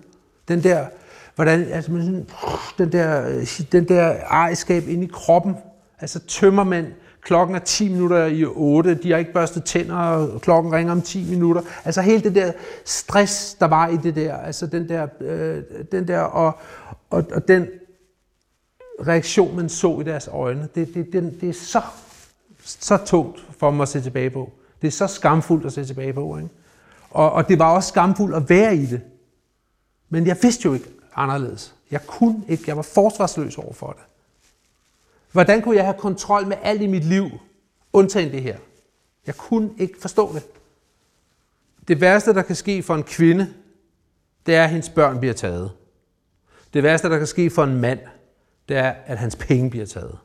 den der, hvordan, altså man sådan, den der, øh, den der ejerskab inde i kroppen, altså tømmer man, klokken er 10 minutter i 8, de har ikke børstet tænder, og klokken ringer om 10 minutter. Altså hele det der stress, der var i det der, altså den der, øh, den der og, og, og den reaktion, man så i deres øjne, det, det, det, det er så, så tungt for mig at se tilbage på. Det er så skamfuldt at se tilbage på. Ikke? Og, og det var også skamfuldt at være i det. Men jeg vidste jo ikke anderledes. Jeg kunne ikke. Jeg var forsvarsløs over for det. Hvordan kunne jeg have kontrol med alt i mit liv, undtagen det her? Jeg kunne ikke forstå det. Det værste, der kan ske for en kvinde, det er, at hendes børn bliver taget. Det værste, der kan ske for en mand, det er, at hans penge bliver taget.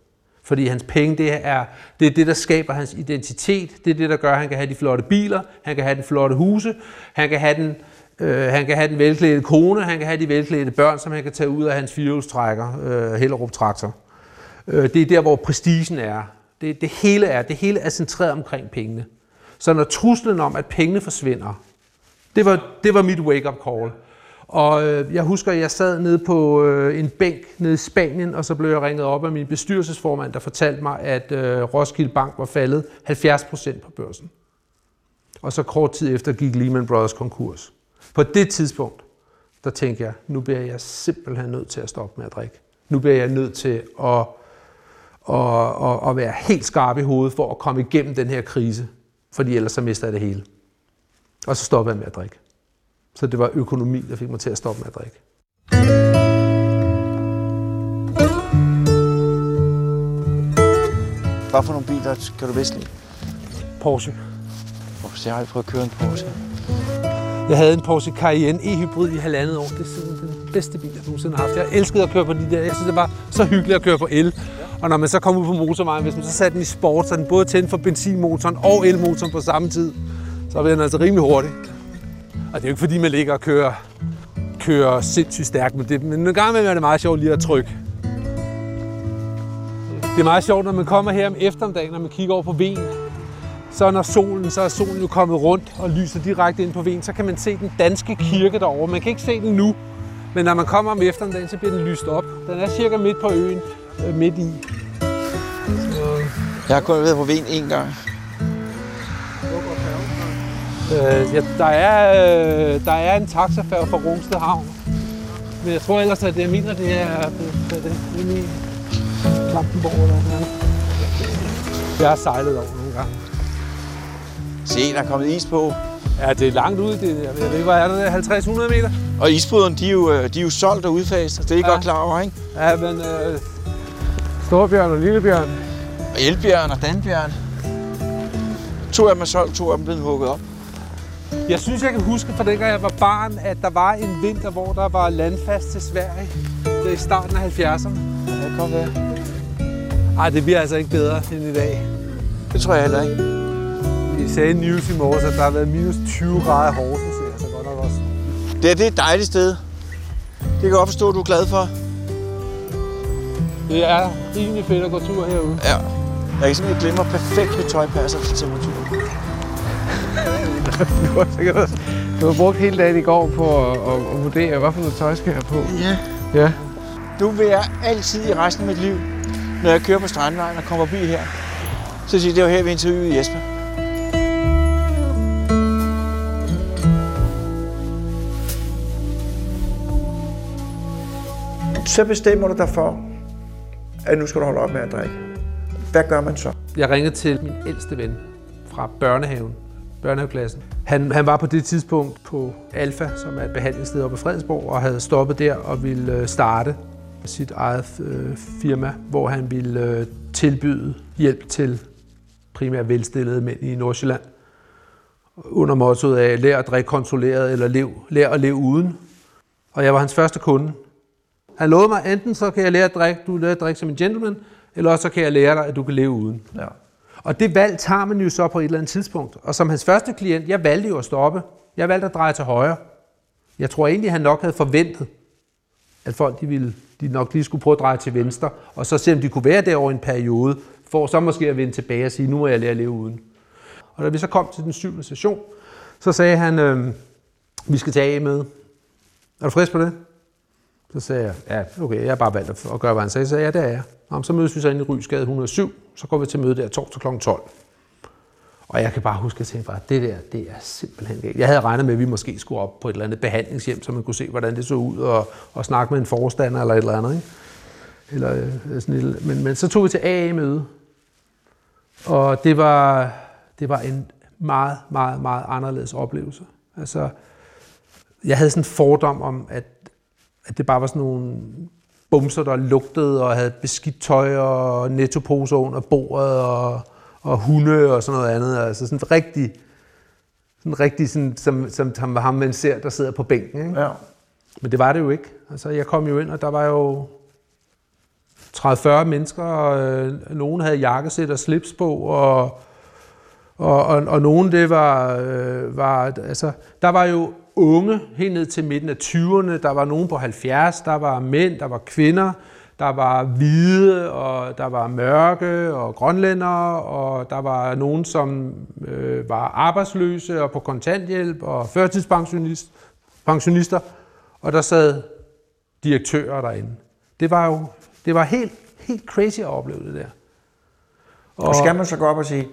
Fordi hans penge, det er, det er det, der skaber hans identitet. Det er det, der gør, at han kan have de flotte biler, han kan have den flotte huse, han kan have den, øh, han kan have den velklædte kone, han kan have de velklædte børn, som han kan tage ud af hans firehjulstrækker, øh, Hellerup Traktor. Øh, det er der, hvor prestigen er. Det, det hele er. Det hele er centreret omkring pengene. Så når truslen om, at pengene forsvinder, det var, det var mit wake-up call. Og øh, jeg husker, at jeg sad nede på øh, en bænk nede i Spanien, og så blev jeg ringet op af min bestyrelsesformand, der fortalte mig, at øh, Roskilde Bank var faldet 70 procent på børsen. Og så kort tid efter gik Lehman Brothers konkurs. På det tidspunkt, der tænkte jeg, nu bliver jeg simpelthen nødt til at stoppe med at drikke. Nu bliver jeg nødt til at, at, at, at være helt skarp i hovedet for at komme igennem den her krise. Fordi ellers så mister jeg det hele. Og så stoppede jeg med at drikke. Så det var økonomi, der fik mig til at stoppe med at drikke. Hvad for nogle biler kan du bedst lide? Porsche. Hvorfor jeg har aldrig prøvet at køre en Porsche? Jeg havde en Porsche Cayenne e-hybrid i halvandet år. Det er simpelthen den bedste bil, jeg nogensinde har haft. Jeg elskede at køre på de der. Jeg synes, det var så hyggeligt at køre på el. Og når man så kom ud på motorvejen, hvis man så satte den i sport, så den både tændte for benzinmotoren og elmotoren på samme tid, så blev den altså rimelig hurtig. Og det er jo ikke fordi, man ligger og kører, kører sindssygt stærkt men, det, men en gang imellem er det meget sjovt lige at trykke. Det er meget sjovt, når man kommer her om eftermiddagen, når man kigger over på ven, så når solen, så er solen jo kommet rundt og lyser direkte ind på ven, så kan man se den danske kirke derovre. Man kan ikke se den nu, men når man kommer om eftermiddagen, så bliver den lyst op. Den er cirka midt på øen, øh, midt i. Jeg har kun været på Ven en gang. Øh, ja, der, er, øh, der er en taxafærge fra Rungsted Havn. Men jeg tror ellers, at det, jeg mener, det er, det, det, er i Klampenborg eller noget. Jeg har sejlet over nogle gange. Se, der er kommet is på. Ja, det er langt ud. Det, jeg ved ikke, hvad er det der? 50-100 meter? Og isbryderne, de er jo, øh, de er jo solgt og udfaset. Det er I Ja. ja. godt klar over, ikke? Ja, men øh, Storbjørn og Lillebjørn. Og Elbjørn og Danbjørn. To af dem er solgt, to af dem er blevet hugget op. Jeg synes, jeg kan huske fra dengang jeg var barn, at der var en vinter, hvor der var landfast til Sverige. Det er i starten af 70'erne. Ja, godt være. Ej, det bliver altså ikke bedre end i dag. Det tror jeg heller ikke. Vi sagde i News i morges, at der har været minus 20 grader i Horsens. Det er altså godt nok også. Det, her, det er et dejligt sted. Det kan jeg godt forstå, at du er glad for. Det er rimelig fedt at gå tur herude. Ja. Jeg kan simpelthen glemme, perfekt mit tøj passer til temperaturen. Du har sikkert du har brugt hele dagen i går på at, at, at vurdere, hvad for noget tøj skal jeg have på. Ja. Ja. Nu vil jeg altid i resten af mit liv, når jeg kører på Strandvejen og kommer forbi her, så siger jeg, det var her, vi interviewede Jesper. Så bestemmer du dig for, at nu skal du holde op med at drikke. Hvad gør man så? Jeg ringede til min ældste ven fra børnehaven, børnehaveklassen. Han, han var på det tidspunkt på Alfa, som er et behandlingssted oppe i Fredensborg, og havde stoppet der og ville øh, starte sit eget øh, firma, hvor han ville øh, tilbyde hjælp til primært velstillede mænd i Nordsjælland. Under mottoet af, lær at drikke kontrolleret, eller lev, lær at leve uden. Og jeg var hans første kunde. Han lovede mig, enten så kan jeg lære at drikke, du lærer at drikke som en gentleman, eller også så kan jeg lære dig, at du kan leve uden. Ja. Og det valg tager man jo så på et eller andet tidspunkt. Og som hans første klient, jeg valgte jo at stoppe. Jeg valgte at dreje til højre. Jeg tror egentlig, han nok havde forventet, at folk de ville, de nok lige skulle prøve at dreje til venstre, og så se, om de kunne være der over en periode, for så måske at vende tilbage og sige, nu må jeg lære at leve uden. Og da vi så kom til den syvende session, så sagde han, øh, vi skal tage af med. Er du frisk på det? Så sagde jeg, ja, okay, jeg har bare valgt at gøre, hvad han sagde. Så sagde jeg, ja, det er jeg. Nå, så mødes vi så inde i Rysgade 107, så går vi til møde der torsdag kl. 12. Og jeg kan bare huske, at jeg tænkte bare, det der, det er simpelthen galt. Jeg havde regnet med, at vi måske skulle op på et eller andet behandlingshjem, så man kunne se, hvordan det så ud, og, og snakke med en forstander eller et eller andet. Ikke? Eller, øh, sådan et, men, men så tog vi til AA-møde, og det var, det var en meget, meget, meget anderledes oplevelse. Altså, jeg havde sådan en fordom om, at, at det bare var sådan nogle bumser, der lugtede og havde beskidt tøj og nettoposer under bordet og, og hunde og sådan noget andet. Altså sådan rigtig, sådan rigtig sådan, som, som, som ham man ser, der sidder på bænken. Ikke? ja. Men det var det jo ikke. Altså, jeg kom jo ind, og der var jo 30-40 mennesker, og øh, nogen havde jakkesæt og slips på, og, og, og, og nogen, det var, øh, var, altså, der var jo unge, helt ned til midten af 20'erne, der var nogen på 70, der var mænd, der var kvinder, der var hvide, og der var mørke og grønlændere, og der var nogen, som øh, var arbejdsløse og på kontanthjælp og førtidspensionister, pensionister, og der sad direktører derinde. Det var jo det var helt, helt crazy at opleve det der. Og skal man så gå op og sige,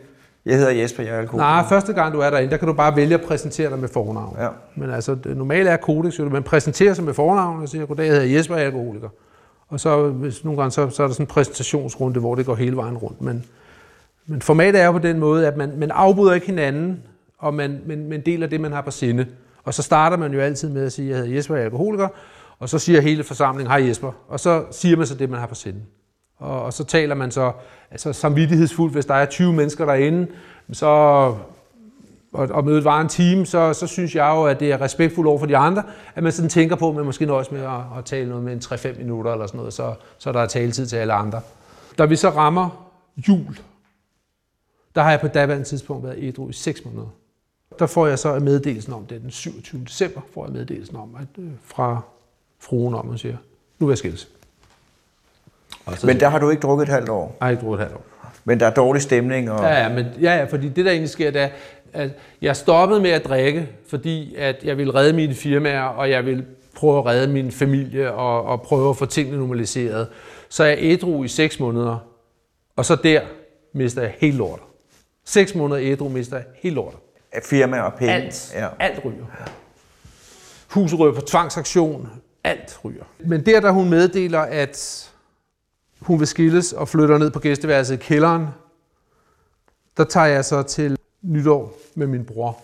Jeg hedder Jesper, jeg er. Nej, første gang du er derinde, der kan du bare vælge at præsentere dig med fornavn. Ja. Men altså, det normale er kodex, man præsenterer sig med fornavn og siger, goddag, jeg hedder Jesper, jeg er alkoholiker. Og så, hvis nogle gange, så, så er der sådan en præsentationsrunde, hvor det går hele vejen rundt. Men, men formatet er jo på den måde, at man, man afbryder ikke hinanden, og man, man, man deler det, man har på sinde. Og så starter man jo altid med at sige, jeg hedder Jesper, jeg er alkoholiker, og så siger hele forsamlingen, hej Jesper, og så siger man så det, man har på sinde. Og, og så taler man så altså samvittighedsfuldt, hvis der er 20 mennesker derinde, så, og, og mødet var en time, så, så synes jeg jo, at det er respektfuldt over for de andre, at man sådan tænker på, at man måske nøjes med at, at tale noget med en 3-5 minutter eller sådan noget, så, så der er taletid til alle andre. Da vi så rammer jul, der har jeg på daværende tidspunkt været ædru i 6 måneder. Der får jeg så meddelelsen om, det er den 27. december, får jeg meddelelsen om, at øh, fra fruen om, og siger, nu vil jeg skilles. Og så, Men der har du ikke drukket et halvt år. jeg har ikke drukket et halvt år. Men der er dårlig stemning, og Ja, ja, men, ja, ja, fordi det der egentlig sker, det er, at jeg stoppede med at drikke, fordi at jeg ville redde mine firmaer, og jeg ville prøve at redde min familie, og, og prøve at få tingene normaliseret. Så jeg ædru i 6 måneder, og så der mister jeg helt lortet. 6 måneder ædru mister jeg helt lortet. firma og penge. Alt, Ja. ja. alt ryger. Huset ryger på tvangsaktion, alt ryger. Men der, da hun meddeler, at hun vil skilles og flytter ned på gæsteværelset i kælderen, der tager jeg så til nytår med min bror.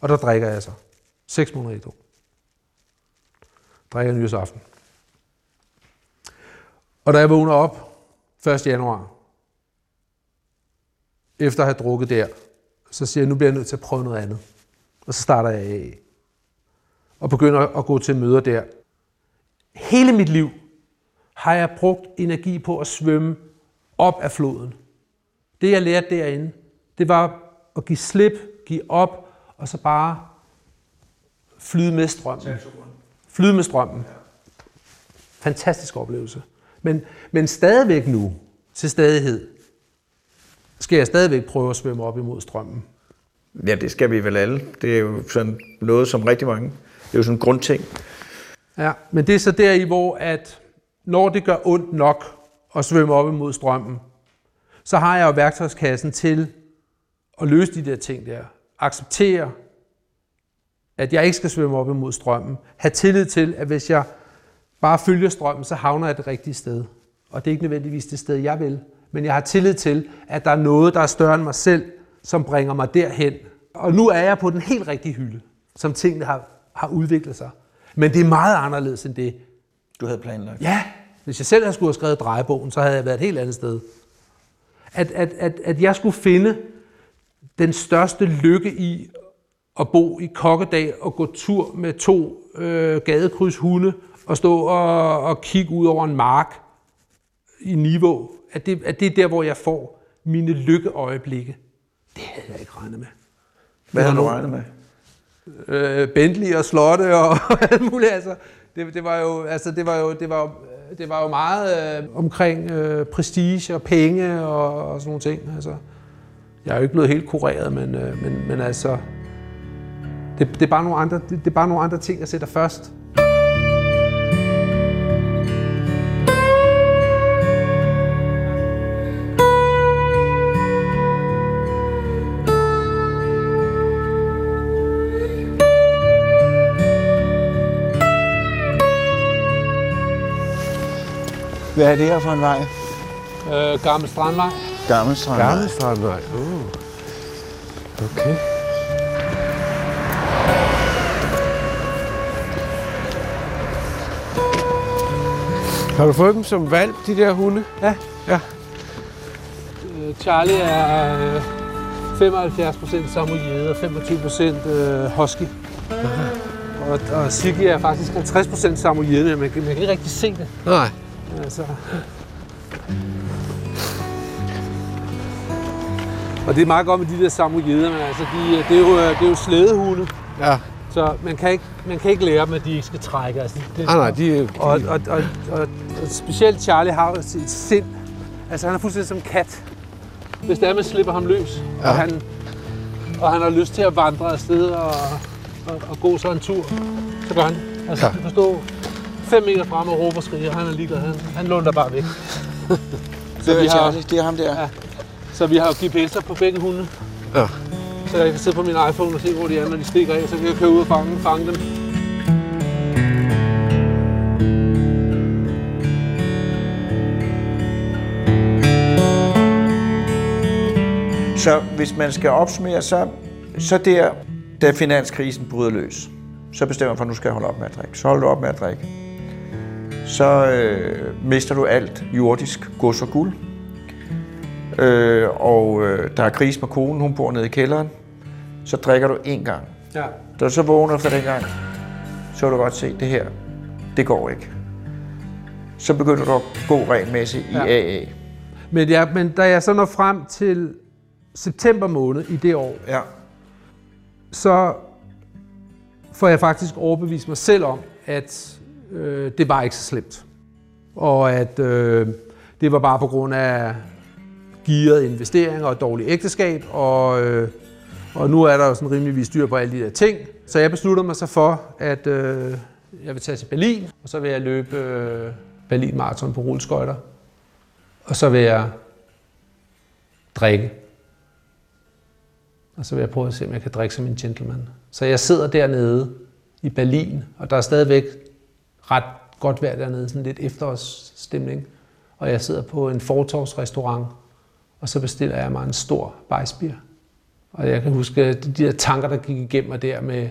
Og der drikker jeg så. 6 måneder i to. Drikker nyårsaften. Og da jeg vågner op 1. januar, efter at have drukket der, så siger jeg, nu bliver jeg nødt til at prøve noget andet. Og så starter jeg af. Og begynder at gå til møder der. Hele mit liv har jeg brugt energi på at svømme op af floden. Det jeg lærte derinde, det var at give slip, give op, og så bare flyde med strømmen. Flyde med strømmen. Fantastisk oplevelse. Men, men stadigvæk nu, til stadighed, skal jeg stadigvæk prøve at svømme op imod strømmen. ja, det skal vi vel alle. Det er jo sådan noget, som rigtig mange. Det er jo sådan en grundting. Ja, men det er så deri, hvor at når det gør ondt nok at svømme op imod strømmen, så har jeg jo værktøjskassen til at løse de der ting der. Acceptere, at jeg ikke skal svømme op imod strømmen. Ha' tillid til, at hvis jeg bare følger strømmen, så havner jeg det rigtige sted. Og det er ikke nødvendigvis det sted, jeg vil. Men jeg har tillid til, at der er noget, der er større end mig selv, som bringer mig derhen. Og nu er jeg på den helt rigtige hylde, som tingene har, har udviklet sig. Men det er meget anderledes end det. Du havde planlagt. Ja, hvis jeg selv havde skulle have skrevet drejebogen, så havde jeg været et helt andet sted. At, at, at, at jeg skulle finde den største lykke i at bo i Kokkedal og gå tur med to øh, gadekryds-hunde og stå og, og kigge ud over en mark i Niveau. At det, at det er der, hvor jeg får mine lykkeøjeblikke. Det havde jeg ikke regnet med. Hvad havde du regnet med? øh, Bentley og slotte og [laughs] alt muligt. Altså, det, det var jo, altså, det var jo, det var, jo- Øh, det var jo meget øh, omkring øh, prestige og penge og, og sådan nogle ting. Altså, jeg er jo ikke blevet helt kureret, men, øh, men, men altså, det, det, er bare nogle andre, det, det er bare nogle andre ting, jeg sætter først. Hvad er det her for en vej? Øh, Gammel Strandvej. Gammel Strand. Gammel Strandvej. Uh. Okay. Har du fået dem som valg, de der hunde? Ja. Ja. Øh, Charlie er øh, 75% samoyede og 25% øh, husky. Og, og Siggy er faktisk 50% samoyede, men man man kan ikke rigtig se det. Nej. Altså. Og det er meget godt med de der samojeder, men altså, de, øh, det, er jo, øh, det er jo slædehunde. Ja. Så man kan, ikke, man kan ikke lære dem, at de ikke skal trække. Altså, det, ah, nej, de, de... Og, og, og, og, og, og specielt Charlie har et sind. Altså, han er fuldstændig som kat. Hvis det er, man slipper ham løs, ja. og, han, og han har lyst til at vandre afsted og, og, og gå sådan en tur, så gør han Altså, ja. du forstår, 5 meter frem og råber og skriger. Han er ligeglad. Han, han lunder bare væk. [laughs] så vi har, det er ham der. Ja. Så vi har GPS'er på begge hunde. Ja. Så jeg kan sidde på min iPhone og se, hvor de er, når de stikker af. Så kan jeg køre ud og fange, fange dem. Så hvis man skal opsummere, så, så der, da finanskrisen bryder løs, så bestemmer man for, at nu skal jeg holde op med at drikke. Så holder du op med at drikke. Så øh, mister du alt jordisk gods og guld. Øh, og øh, der er krise med konen, hun bor nede i kælderen. Så drikker du én gang. Ja. Da du så vågner efter den gang, så vil du godt se, det her, det går ikke. Så begynder du at gå regelmæssigt i Ja. AA. Men, ja, men da jeg så når frem til september måned i det år, Ja. så får jeg faktisk overbevist mig selv om, at øh, det var ikke så slemt. Og at øh, det var bare på grund af gearet investeringer og dårligt ægteskab, og, øh, og nu er der jo sådan rimelig styr på alle de der ting. Så jeg besluttede mig så for, at øh, jeg vil tage til Berlin, og så vil jeg løbe øh, Berlin Marathon på rulleskøjter. Og så vil jeg drikke. Og så vil jeg prøve at se, om jeg kan drikke som en gentleman. Så jeg sidder dernede i Berlin, og der er stadigvæk ret godt vejr dernede, sådan lidt efterårsstemning. Og jeg sidder på en fortorvsrestaurant, og så bestiller jeg mig en stor bajsbier. Og jeg kan huske de der tanker, der gik igennem mig der med...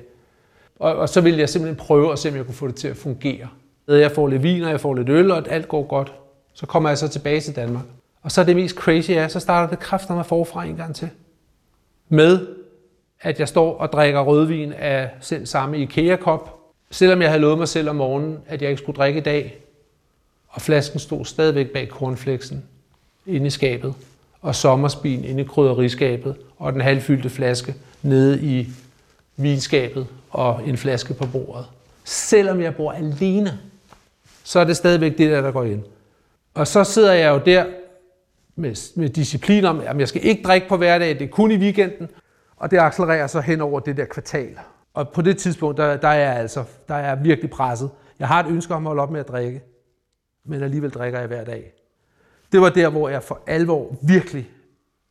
Og, og så ville jeg simpelthen prøve at se, om jeg kunne få det til at fungere. Jeg får lidt vin, og jeg får lidt øl, og alt går godt. Så kommer jeg så tilbage til Danmark. Og så er det mest crazy er, så starter det kræfter mig forfra en gang til med, at jeg står og drikker rødvin af selv samme IKEA-kop, selvom jeg havde lovet mig selv om morgenen, at jeg ikke skulle drikke i dag. Og flasken stod stadigvæk bag cornflakesen inde i skabet, og sommerspin inde i krydderiskabet, og den halvfyldte flaske nede i vinskabet, og en flaske på bordet. Selvom jeg bor alene, så er det stadigvæk det der, der går ind. Og så sidder jeg jo der med, med disciplin om, at jeg skal ikke drikke på hverdag, det er kun i weekenden. Og det accelererer så hen over det der kvartal. Og på det tidspunkt, der, der er jeg altså der er jeg virkelig presset. Jeg har et ønske om at holde op med at drikke, men alligevel drikker jeg hver dag. Det var der, hvor jeg for alvor virkelig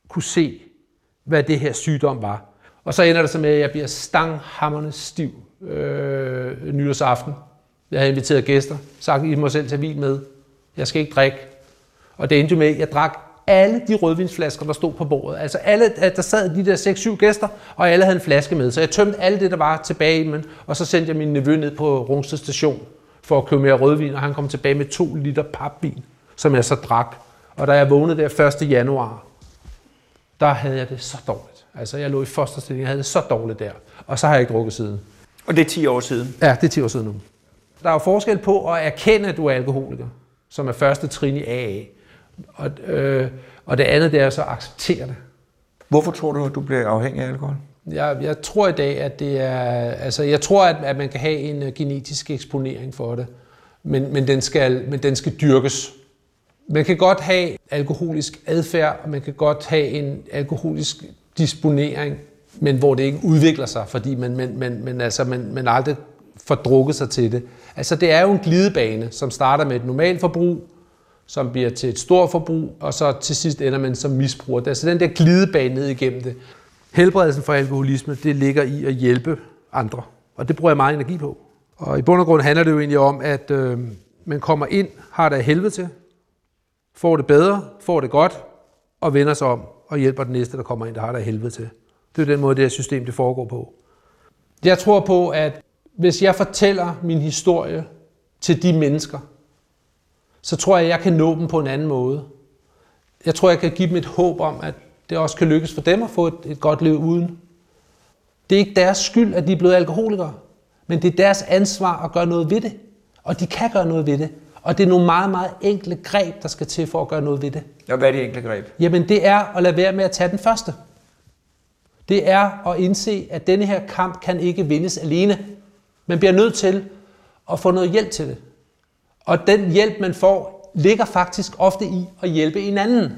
kunne se, hvad det her sygdom var. Og så ender det så med, at jeg bliver stanghammerne stiv øh, nytårsaften. Jeg havde inviteret gæster, sagt, I må selv tage vin med. Jeg skal ikke drikke. Og det endte jo med, at jeg drak alle de rødvinsflasker, der stod på bordet. Altså alle, der sad de der 6-7 gæster, og alle havde en flaske med. Så jeg tømte alt det, der var tilbage i men, og så sendte jeg min nevø ned på Rungsted station for at købe mere rødvin, og han kom tilbage med 2 liter papvin, som jeg så drak. Og da jeg vågnede der 1. januar, der havde jeg det så dårligt. Altså jeg lå i fosterstilling, jeg havde det så dårligt der. Og så har jeg ikke drukket siden. Og det er 10 år siden. Ja, det er 10 år siden nu. Der er jo forskel på at erkende, at du er alkoholiker, som er første trin i AA. Og, øh, og det andet, det er så at acceptere det. Hvorfor tror du, at du bliver afhængig af alkohol? Jeg, jeg tror i dag, at det er... Altså, jeg tror, at, at man kan have en uh, genetisk eksponering for det, men, men, den skal, men den skal dyrkes. Man kan godt have alkoholisk adfærd, og man kan godt have en alkoholisk disponering, men hvor det ikke udvikler sig, fordi man, man, man, man, altså, man, man aldrig får drukket sig til det. Altså, det er jo en glidebane, som starter med et normalt forbrug, som bliver til et stort forbrug, og så til sidst ender man som misbruger. Det er altså den der glidebane ned igennem det. Helbredelsen for alkoholisme, det ligger i at hjælpe andre, og det bruger jeg meget energi på. Og i bund og grund handler det jo egentlig om, at øh, man kommer ind, har det af helvede til, får det bedre, får det godt, og vender sig om og hjælper den næste, der kommer ind, der har det af helvede til. Det er den måde, det her system det foregår på. Jeg tror på, at hvis jeg fortæller min historie til de mennesker, så tror jeg, jeg kan nå dem på en anden måde. Jeg tror, jeg kan give dem et håb om, at det også kan lykkes for dem at få et, et godt liv uden. Det er ikke deres skyld, at de er blevet alkoholikere, men det er deres ansvar at gøre noget ved det. Og de kan gøre noget ved det. Og det er nogle meget, meget enkle greb, der skal til for at gøre noget ved det. Og hvad er det enkle greb? Jamen det er at lade være med at tage den første. Det er at indse, at denne her kamp kan ikke vindes alene. Man bliver nødt til at få noget hjælp til det. Og den hjælp, man får, ligger faktisk ofte i at hjælpe en anden.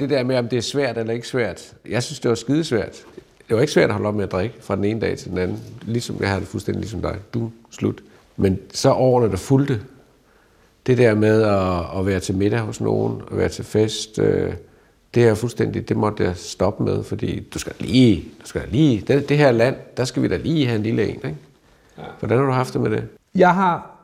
Det der med, om det er svært eller ikke svært. Jeg synes, det var skidesvært. Det var ikke svært at holde op med at drikke fra den ene dag til den anden. Ligesom jeg havde det fuldstændig ligesom dig. Du, slut. Men så årene, der fulgte, det der med at, at være til middag hos nogen, at være til fest, øh, Det er fuldstændig, det måtte jeg stoppe med, fordi du skal lige, du skal lige, det, det her land, der skal vi da lige have en lille en, ikke? Ja. Hvordan har du haft det med det? Jeg har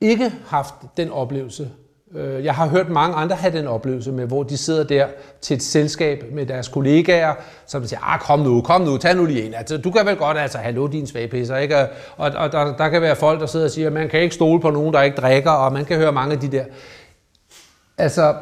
ikke haft den oplevelse. Øh, jeg har hørt mange andre have den oplevelse med, hvor de sidder der til et selskab med deres kollegaer, som siger, ah, kom nu, kom nu, tag nu lige en. Altså, du kan vel godt, altså, hallo din svagpisser, ikke? Og, og der, der kan være folk, der sidder og siger, man kan ikke stole på nogen, der ikke drikker, og man kan høre mange af de der. Altså,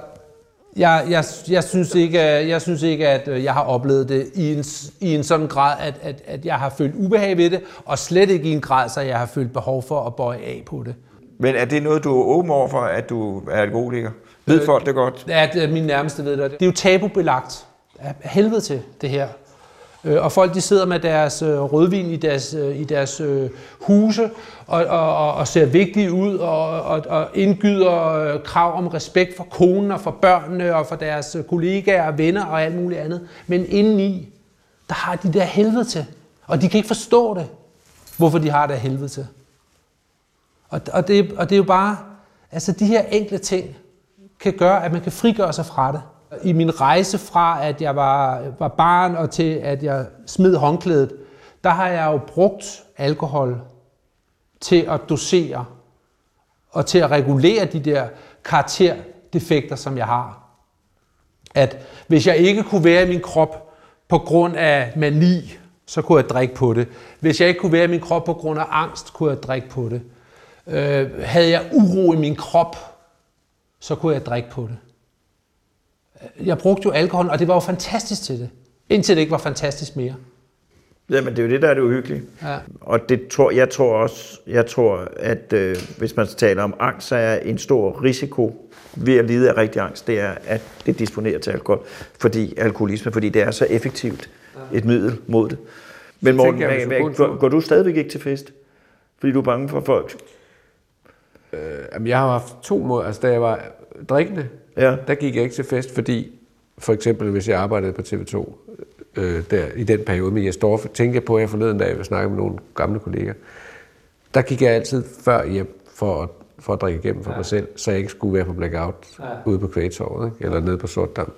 jeg, jeg, jeg, synes ikke, jeg synes ikke, at øh, jeg har oplevet det i en, i en sådan grad, at, at, at jeg har følt ubehag ved det, og slet ikke i en grad, så jeg har følt behov for at bøje af på det. Men er det noget, du er åben over for, at du er alkoholiker? Ved folk det godt? at øh, min nærmeste ved det. Det er jo tabubelagt af helvede til, det her. Øh, Og folk de sidder med deres øh, rødvin i deres, øh, i deres øh, huse og, og, og, og ser vigtige ud og, og, og indgyder øh, krav om respekt for konen og for børnene og for deres øh, kollegaer og venner og alt muligt andet. Men indeni, der har de der helvede til. Og de kan ikke forstå det, hvorfor de har det helvede til. Og, og, det, og det er jo bare, altså de her enkle ting kan gøre, at man kan frigøre sig fra det. I min rejse fra, at jeg var, var barn og til, at jeg smed håndklædet, der har jeg jo brugt alkohol til at dosere og til at regulere de der karakterdefekter, som jeg har. At hvis jeg ikke kunne være i min krop på grund af mani, så kunne jeg drikke på det. Hvis jeg ikke kunne være i min krop på grund af angst, kunne jeg drikke på det. Øh, havde jeg uro i min krop, så kunne jeg drikke på det. Jeg brugte jo alkohol, og det var jo fantastisk til det. Indtil det ikke var fantastisk mere. Jamen, det er jo det, der er det uhyggelige. Ja. Og det tror, jeg tror også, jeg tror, at øh, hvis man taler om angst, så er en stor risiko ved at lide af rigtig angst, det er, at det disponerer til alkohol, fordi alkoholisme, fordi det er så effektivt et middel mod det. Men Morten, jeg, hvad, hvad, går, går du stadigvæk ikke til fest? Fordi du er bange for folk? Jamen, jeg har haft to måder. Altså, da jeg var drikkende, Ja. der gik jeg ikke til fest, fordi for eksempel, hvis jeg arbejdede på TV2, øh, der, i den periode med Jes Dorf, tænkte jeg på, at jeg forleden dag vil snakke med nogle gamle kolleger. Der gik jeg altid før hjem for at, for at drikke igennem for ja. mig selv, så jeg ikke skulle være på blackout ja. ude på Kvægtorvet, ikke? eller nede på Sortdam.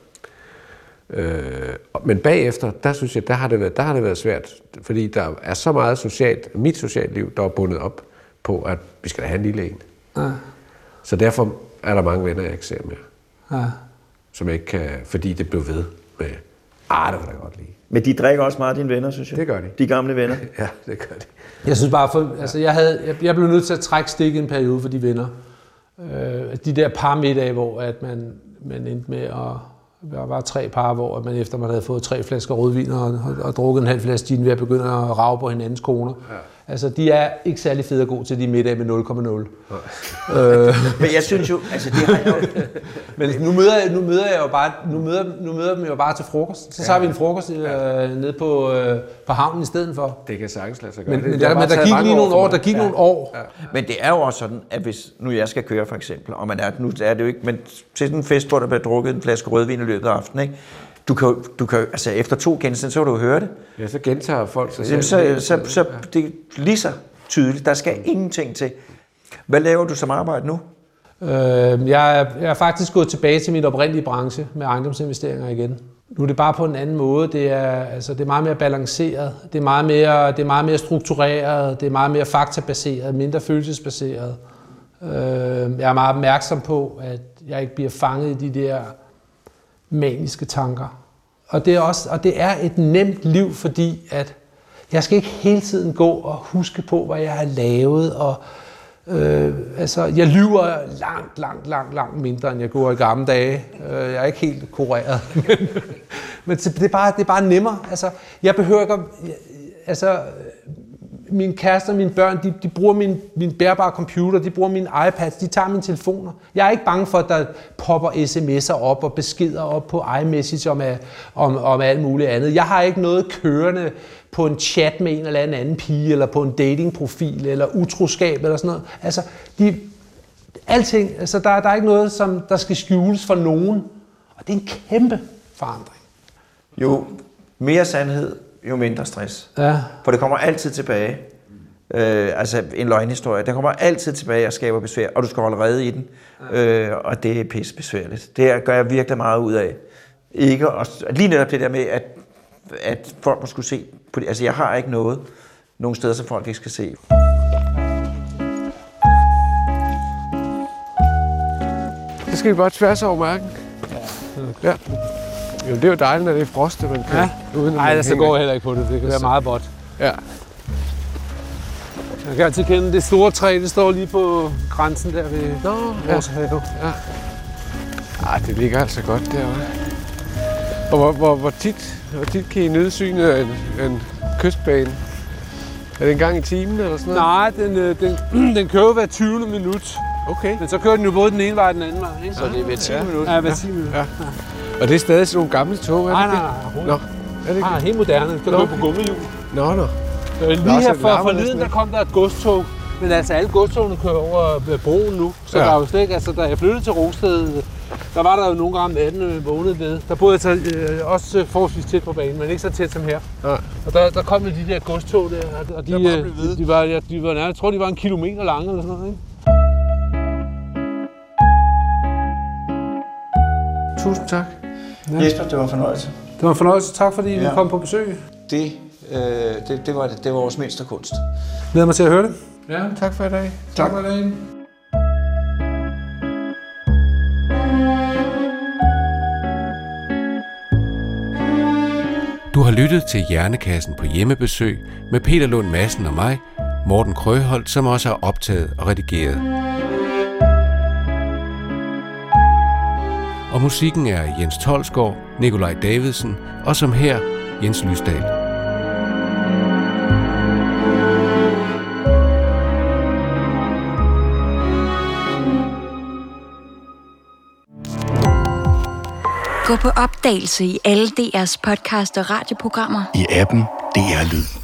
Øh, men bagefter, der synes jeg, der har, det været, der har det været svært, fordi der er så meget socialt, mit socialt liv, der er bundet op på, at vi skal da have en lille en. Ja. Så derfor er der mange venner, jeg ikke ser mere. Ja. Som jeg ikke kan, fordi det blev ved med, ah, det var da godt lige. Men de drikker også meget, dine venner, synes jeg. Det gør de. De gamle venner. [laughs] Ja, det gør de. Jeg synes bare, for, altså jeg, havde, jeg, jeg blev nødt til at trække stik en periode for de venner. Øh, de der par middage, hvor at man, man endte med at der var tre par, hvor man efter man havde fået tre flasker rødvin og, og, og drukket en halv flaske gin ved at begynde at rave på hinandens koner. Ja. Altså, de er ikke særlig fede og gode til de middage med 0,0. øh, [laughs] Men jeg synes jo, altså det har jeg jo... [laughs] men nu møder, jeg, nu møder jeg jo bare, nu møder, nu møder jeg dem jo bare til frokost. Så tager vi en frokost øh, nede på, øh, på havnen i stedet for. Det kan sagtens lade sig gøre. Men, det, men, der, men der gik lige nogle år, der gik nogle år. Men det er jo også sådan, at hvis nu jeg skal køre for eksempel, og man er, nu er det jo ikke, men til sådan en fest, hvor der bliver drukket en flaske rødvin i løbet af aftenen, ikke? Du kan, du kan, altså efter to genstande, så vil du høre det. Ja, så gentager folk sig selv. så, så, så det er lige så tydeligt. Der skal ingenting til. Hvad laver du som arbejde nu? Øh, jeg, er, jeg er faktisk gået tilbage til min oprindelige branche med ejendomsinvesteringer igen. Nu er det bare på en anden måde. Det er, altså, det er meget mere balanceret. Det er meget mere, det er meget mere struktureret. Det er meget mere faktabaseret, mindre følelsesbaseret. Øh, jeg er meget opmærksom på, at jeg ikke bliver fanget i de der maniske tanker. Og det er, også, og det er et nemt liv, fordi at jeg skal ikke hele tiden gå og huske på, hvad jeg har lavet. Og, øh, altså, jeg lyver langt, langt, langt, langt mindre, end jeg gjorde i gamle dage. Øh, jeg er ikke helt kureret. [laughs] men men det, er bare, det er bare nemmere. Altså, jeg behøver ikke... at- Altså, min kæreste og mine børn, de, de bruger min, min bærbare computer, de bruger min iPads, de tager mine telefoner. Jeg er ikke bange for, at der popper sms'er op og beskeder op på iMessage om, om, om alt muligt andet. Jeg har ikke noget kørende på en chat med en eller anden anden pige, eller på en datingprofil, eller utroskab, eller sådan noget. Altså, de, alting, altså der, der er ikke noget, som der skal skjules for nogen. Og det er en kæmpe forandring. Jo mere sandhed, jo mindre stress. Ja. For det kommer altid tilbage. Øh, altså en løgnhistorie. Den kommer altid tilbage og skaber besvær, og du skal holde rede i den. Øh, og det er pisse besværligt. Det gør jeg virkelig meget ud af. ikke at, lige netop det der med, at, at folk må skulle se på det. Altså, jeg har ikke noget, nogen steder, som folk ikke skal se. Så skal vi bare tværs over marken. Ja. ja. Jo, det er jo dejligt, når det er frost, at man kan. Ja. Uden Nej, man der så hænger. går jeg heller ikke på det. Det kan være meget godt. Ja. Jeg kan altid kende det store træ, det står lige på grænsen der ved Nå, ja. vores have. Ah, det ligger altså godt derovre. Og hvor, hvor, hvor, tit, hvor tit kan I nyde synet af en, af en kystbane? Er det en gang i timen eller sådan noget? Nej, den, øh, den, [clears throat] den kører hver 20. minut. Okay. Men så kører den jo både den ene vej og den anden vej. Ikke? Så det er hver 10 Ja. minutter. Ja, hver 10 minutter. Ja. Og det er stadig sådan nogle gamle tog, er Nej, det nej, det? nej. Nå, er det ikke? Ah, helt moderne. Der Nå. kører på gummihjul. Nå, nå. Øh, Lige Nå, her det for forleden, der kom der et godstog. Men altså, alle godstogene kører over øh, broen nu. Så Ja. ja. der er jo slet ikke, altså, da jeg flyttede til Rungsted, der var der jo nogle gange om natten øh, vågnede ved. Der boede jeg så, øh, også øh, forholdsvis tæt på banen, men ikke så tæt som her. Nej. Og der, der kom jo de der godstog der, og de, Der øh, de, de, var, ja, de var, nærmest- jeg tror, de var en kilometer lange eller sådan noget, ikke? Tusind tak. Jesper, det var en fornøjelse. Det var en fornøjelse. Tak fordi Ja. I kom på besøg. Det, øh, det, det, var, det var vores mindste kunst. Glæder mig til at høre det. Ja, tak for i dag. Tak. for dagen. Du har lyttet til Hjernekassen på hjemmebesøg med Peter Lund Madsen og mig, Morten Krøholt, som også har optaget og redigeret. Musikken er Jens Tolsgaard, Nikolaj Davidsen og som her Jens Lysdal. Gå på opdagelse i alle DR's podcast og radioprogrammer. i appen DR Lyd.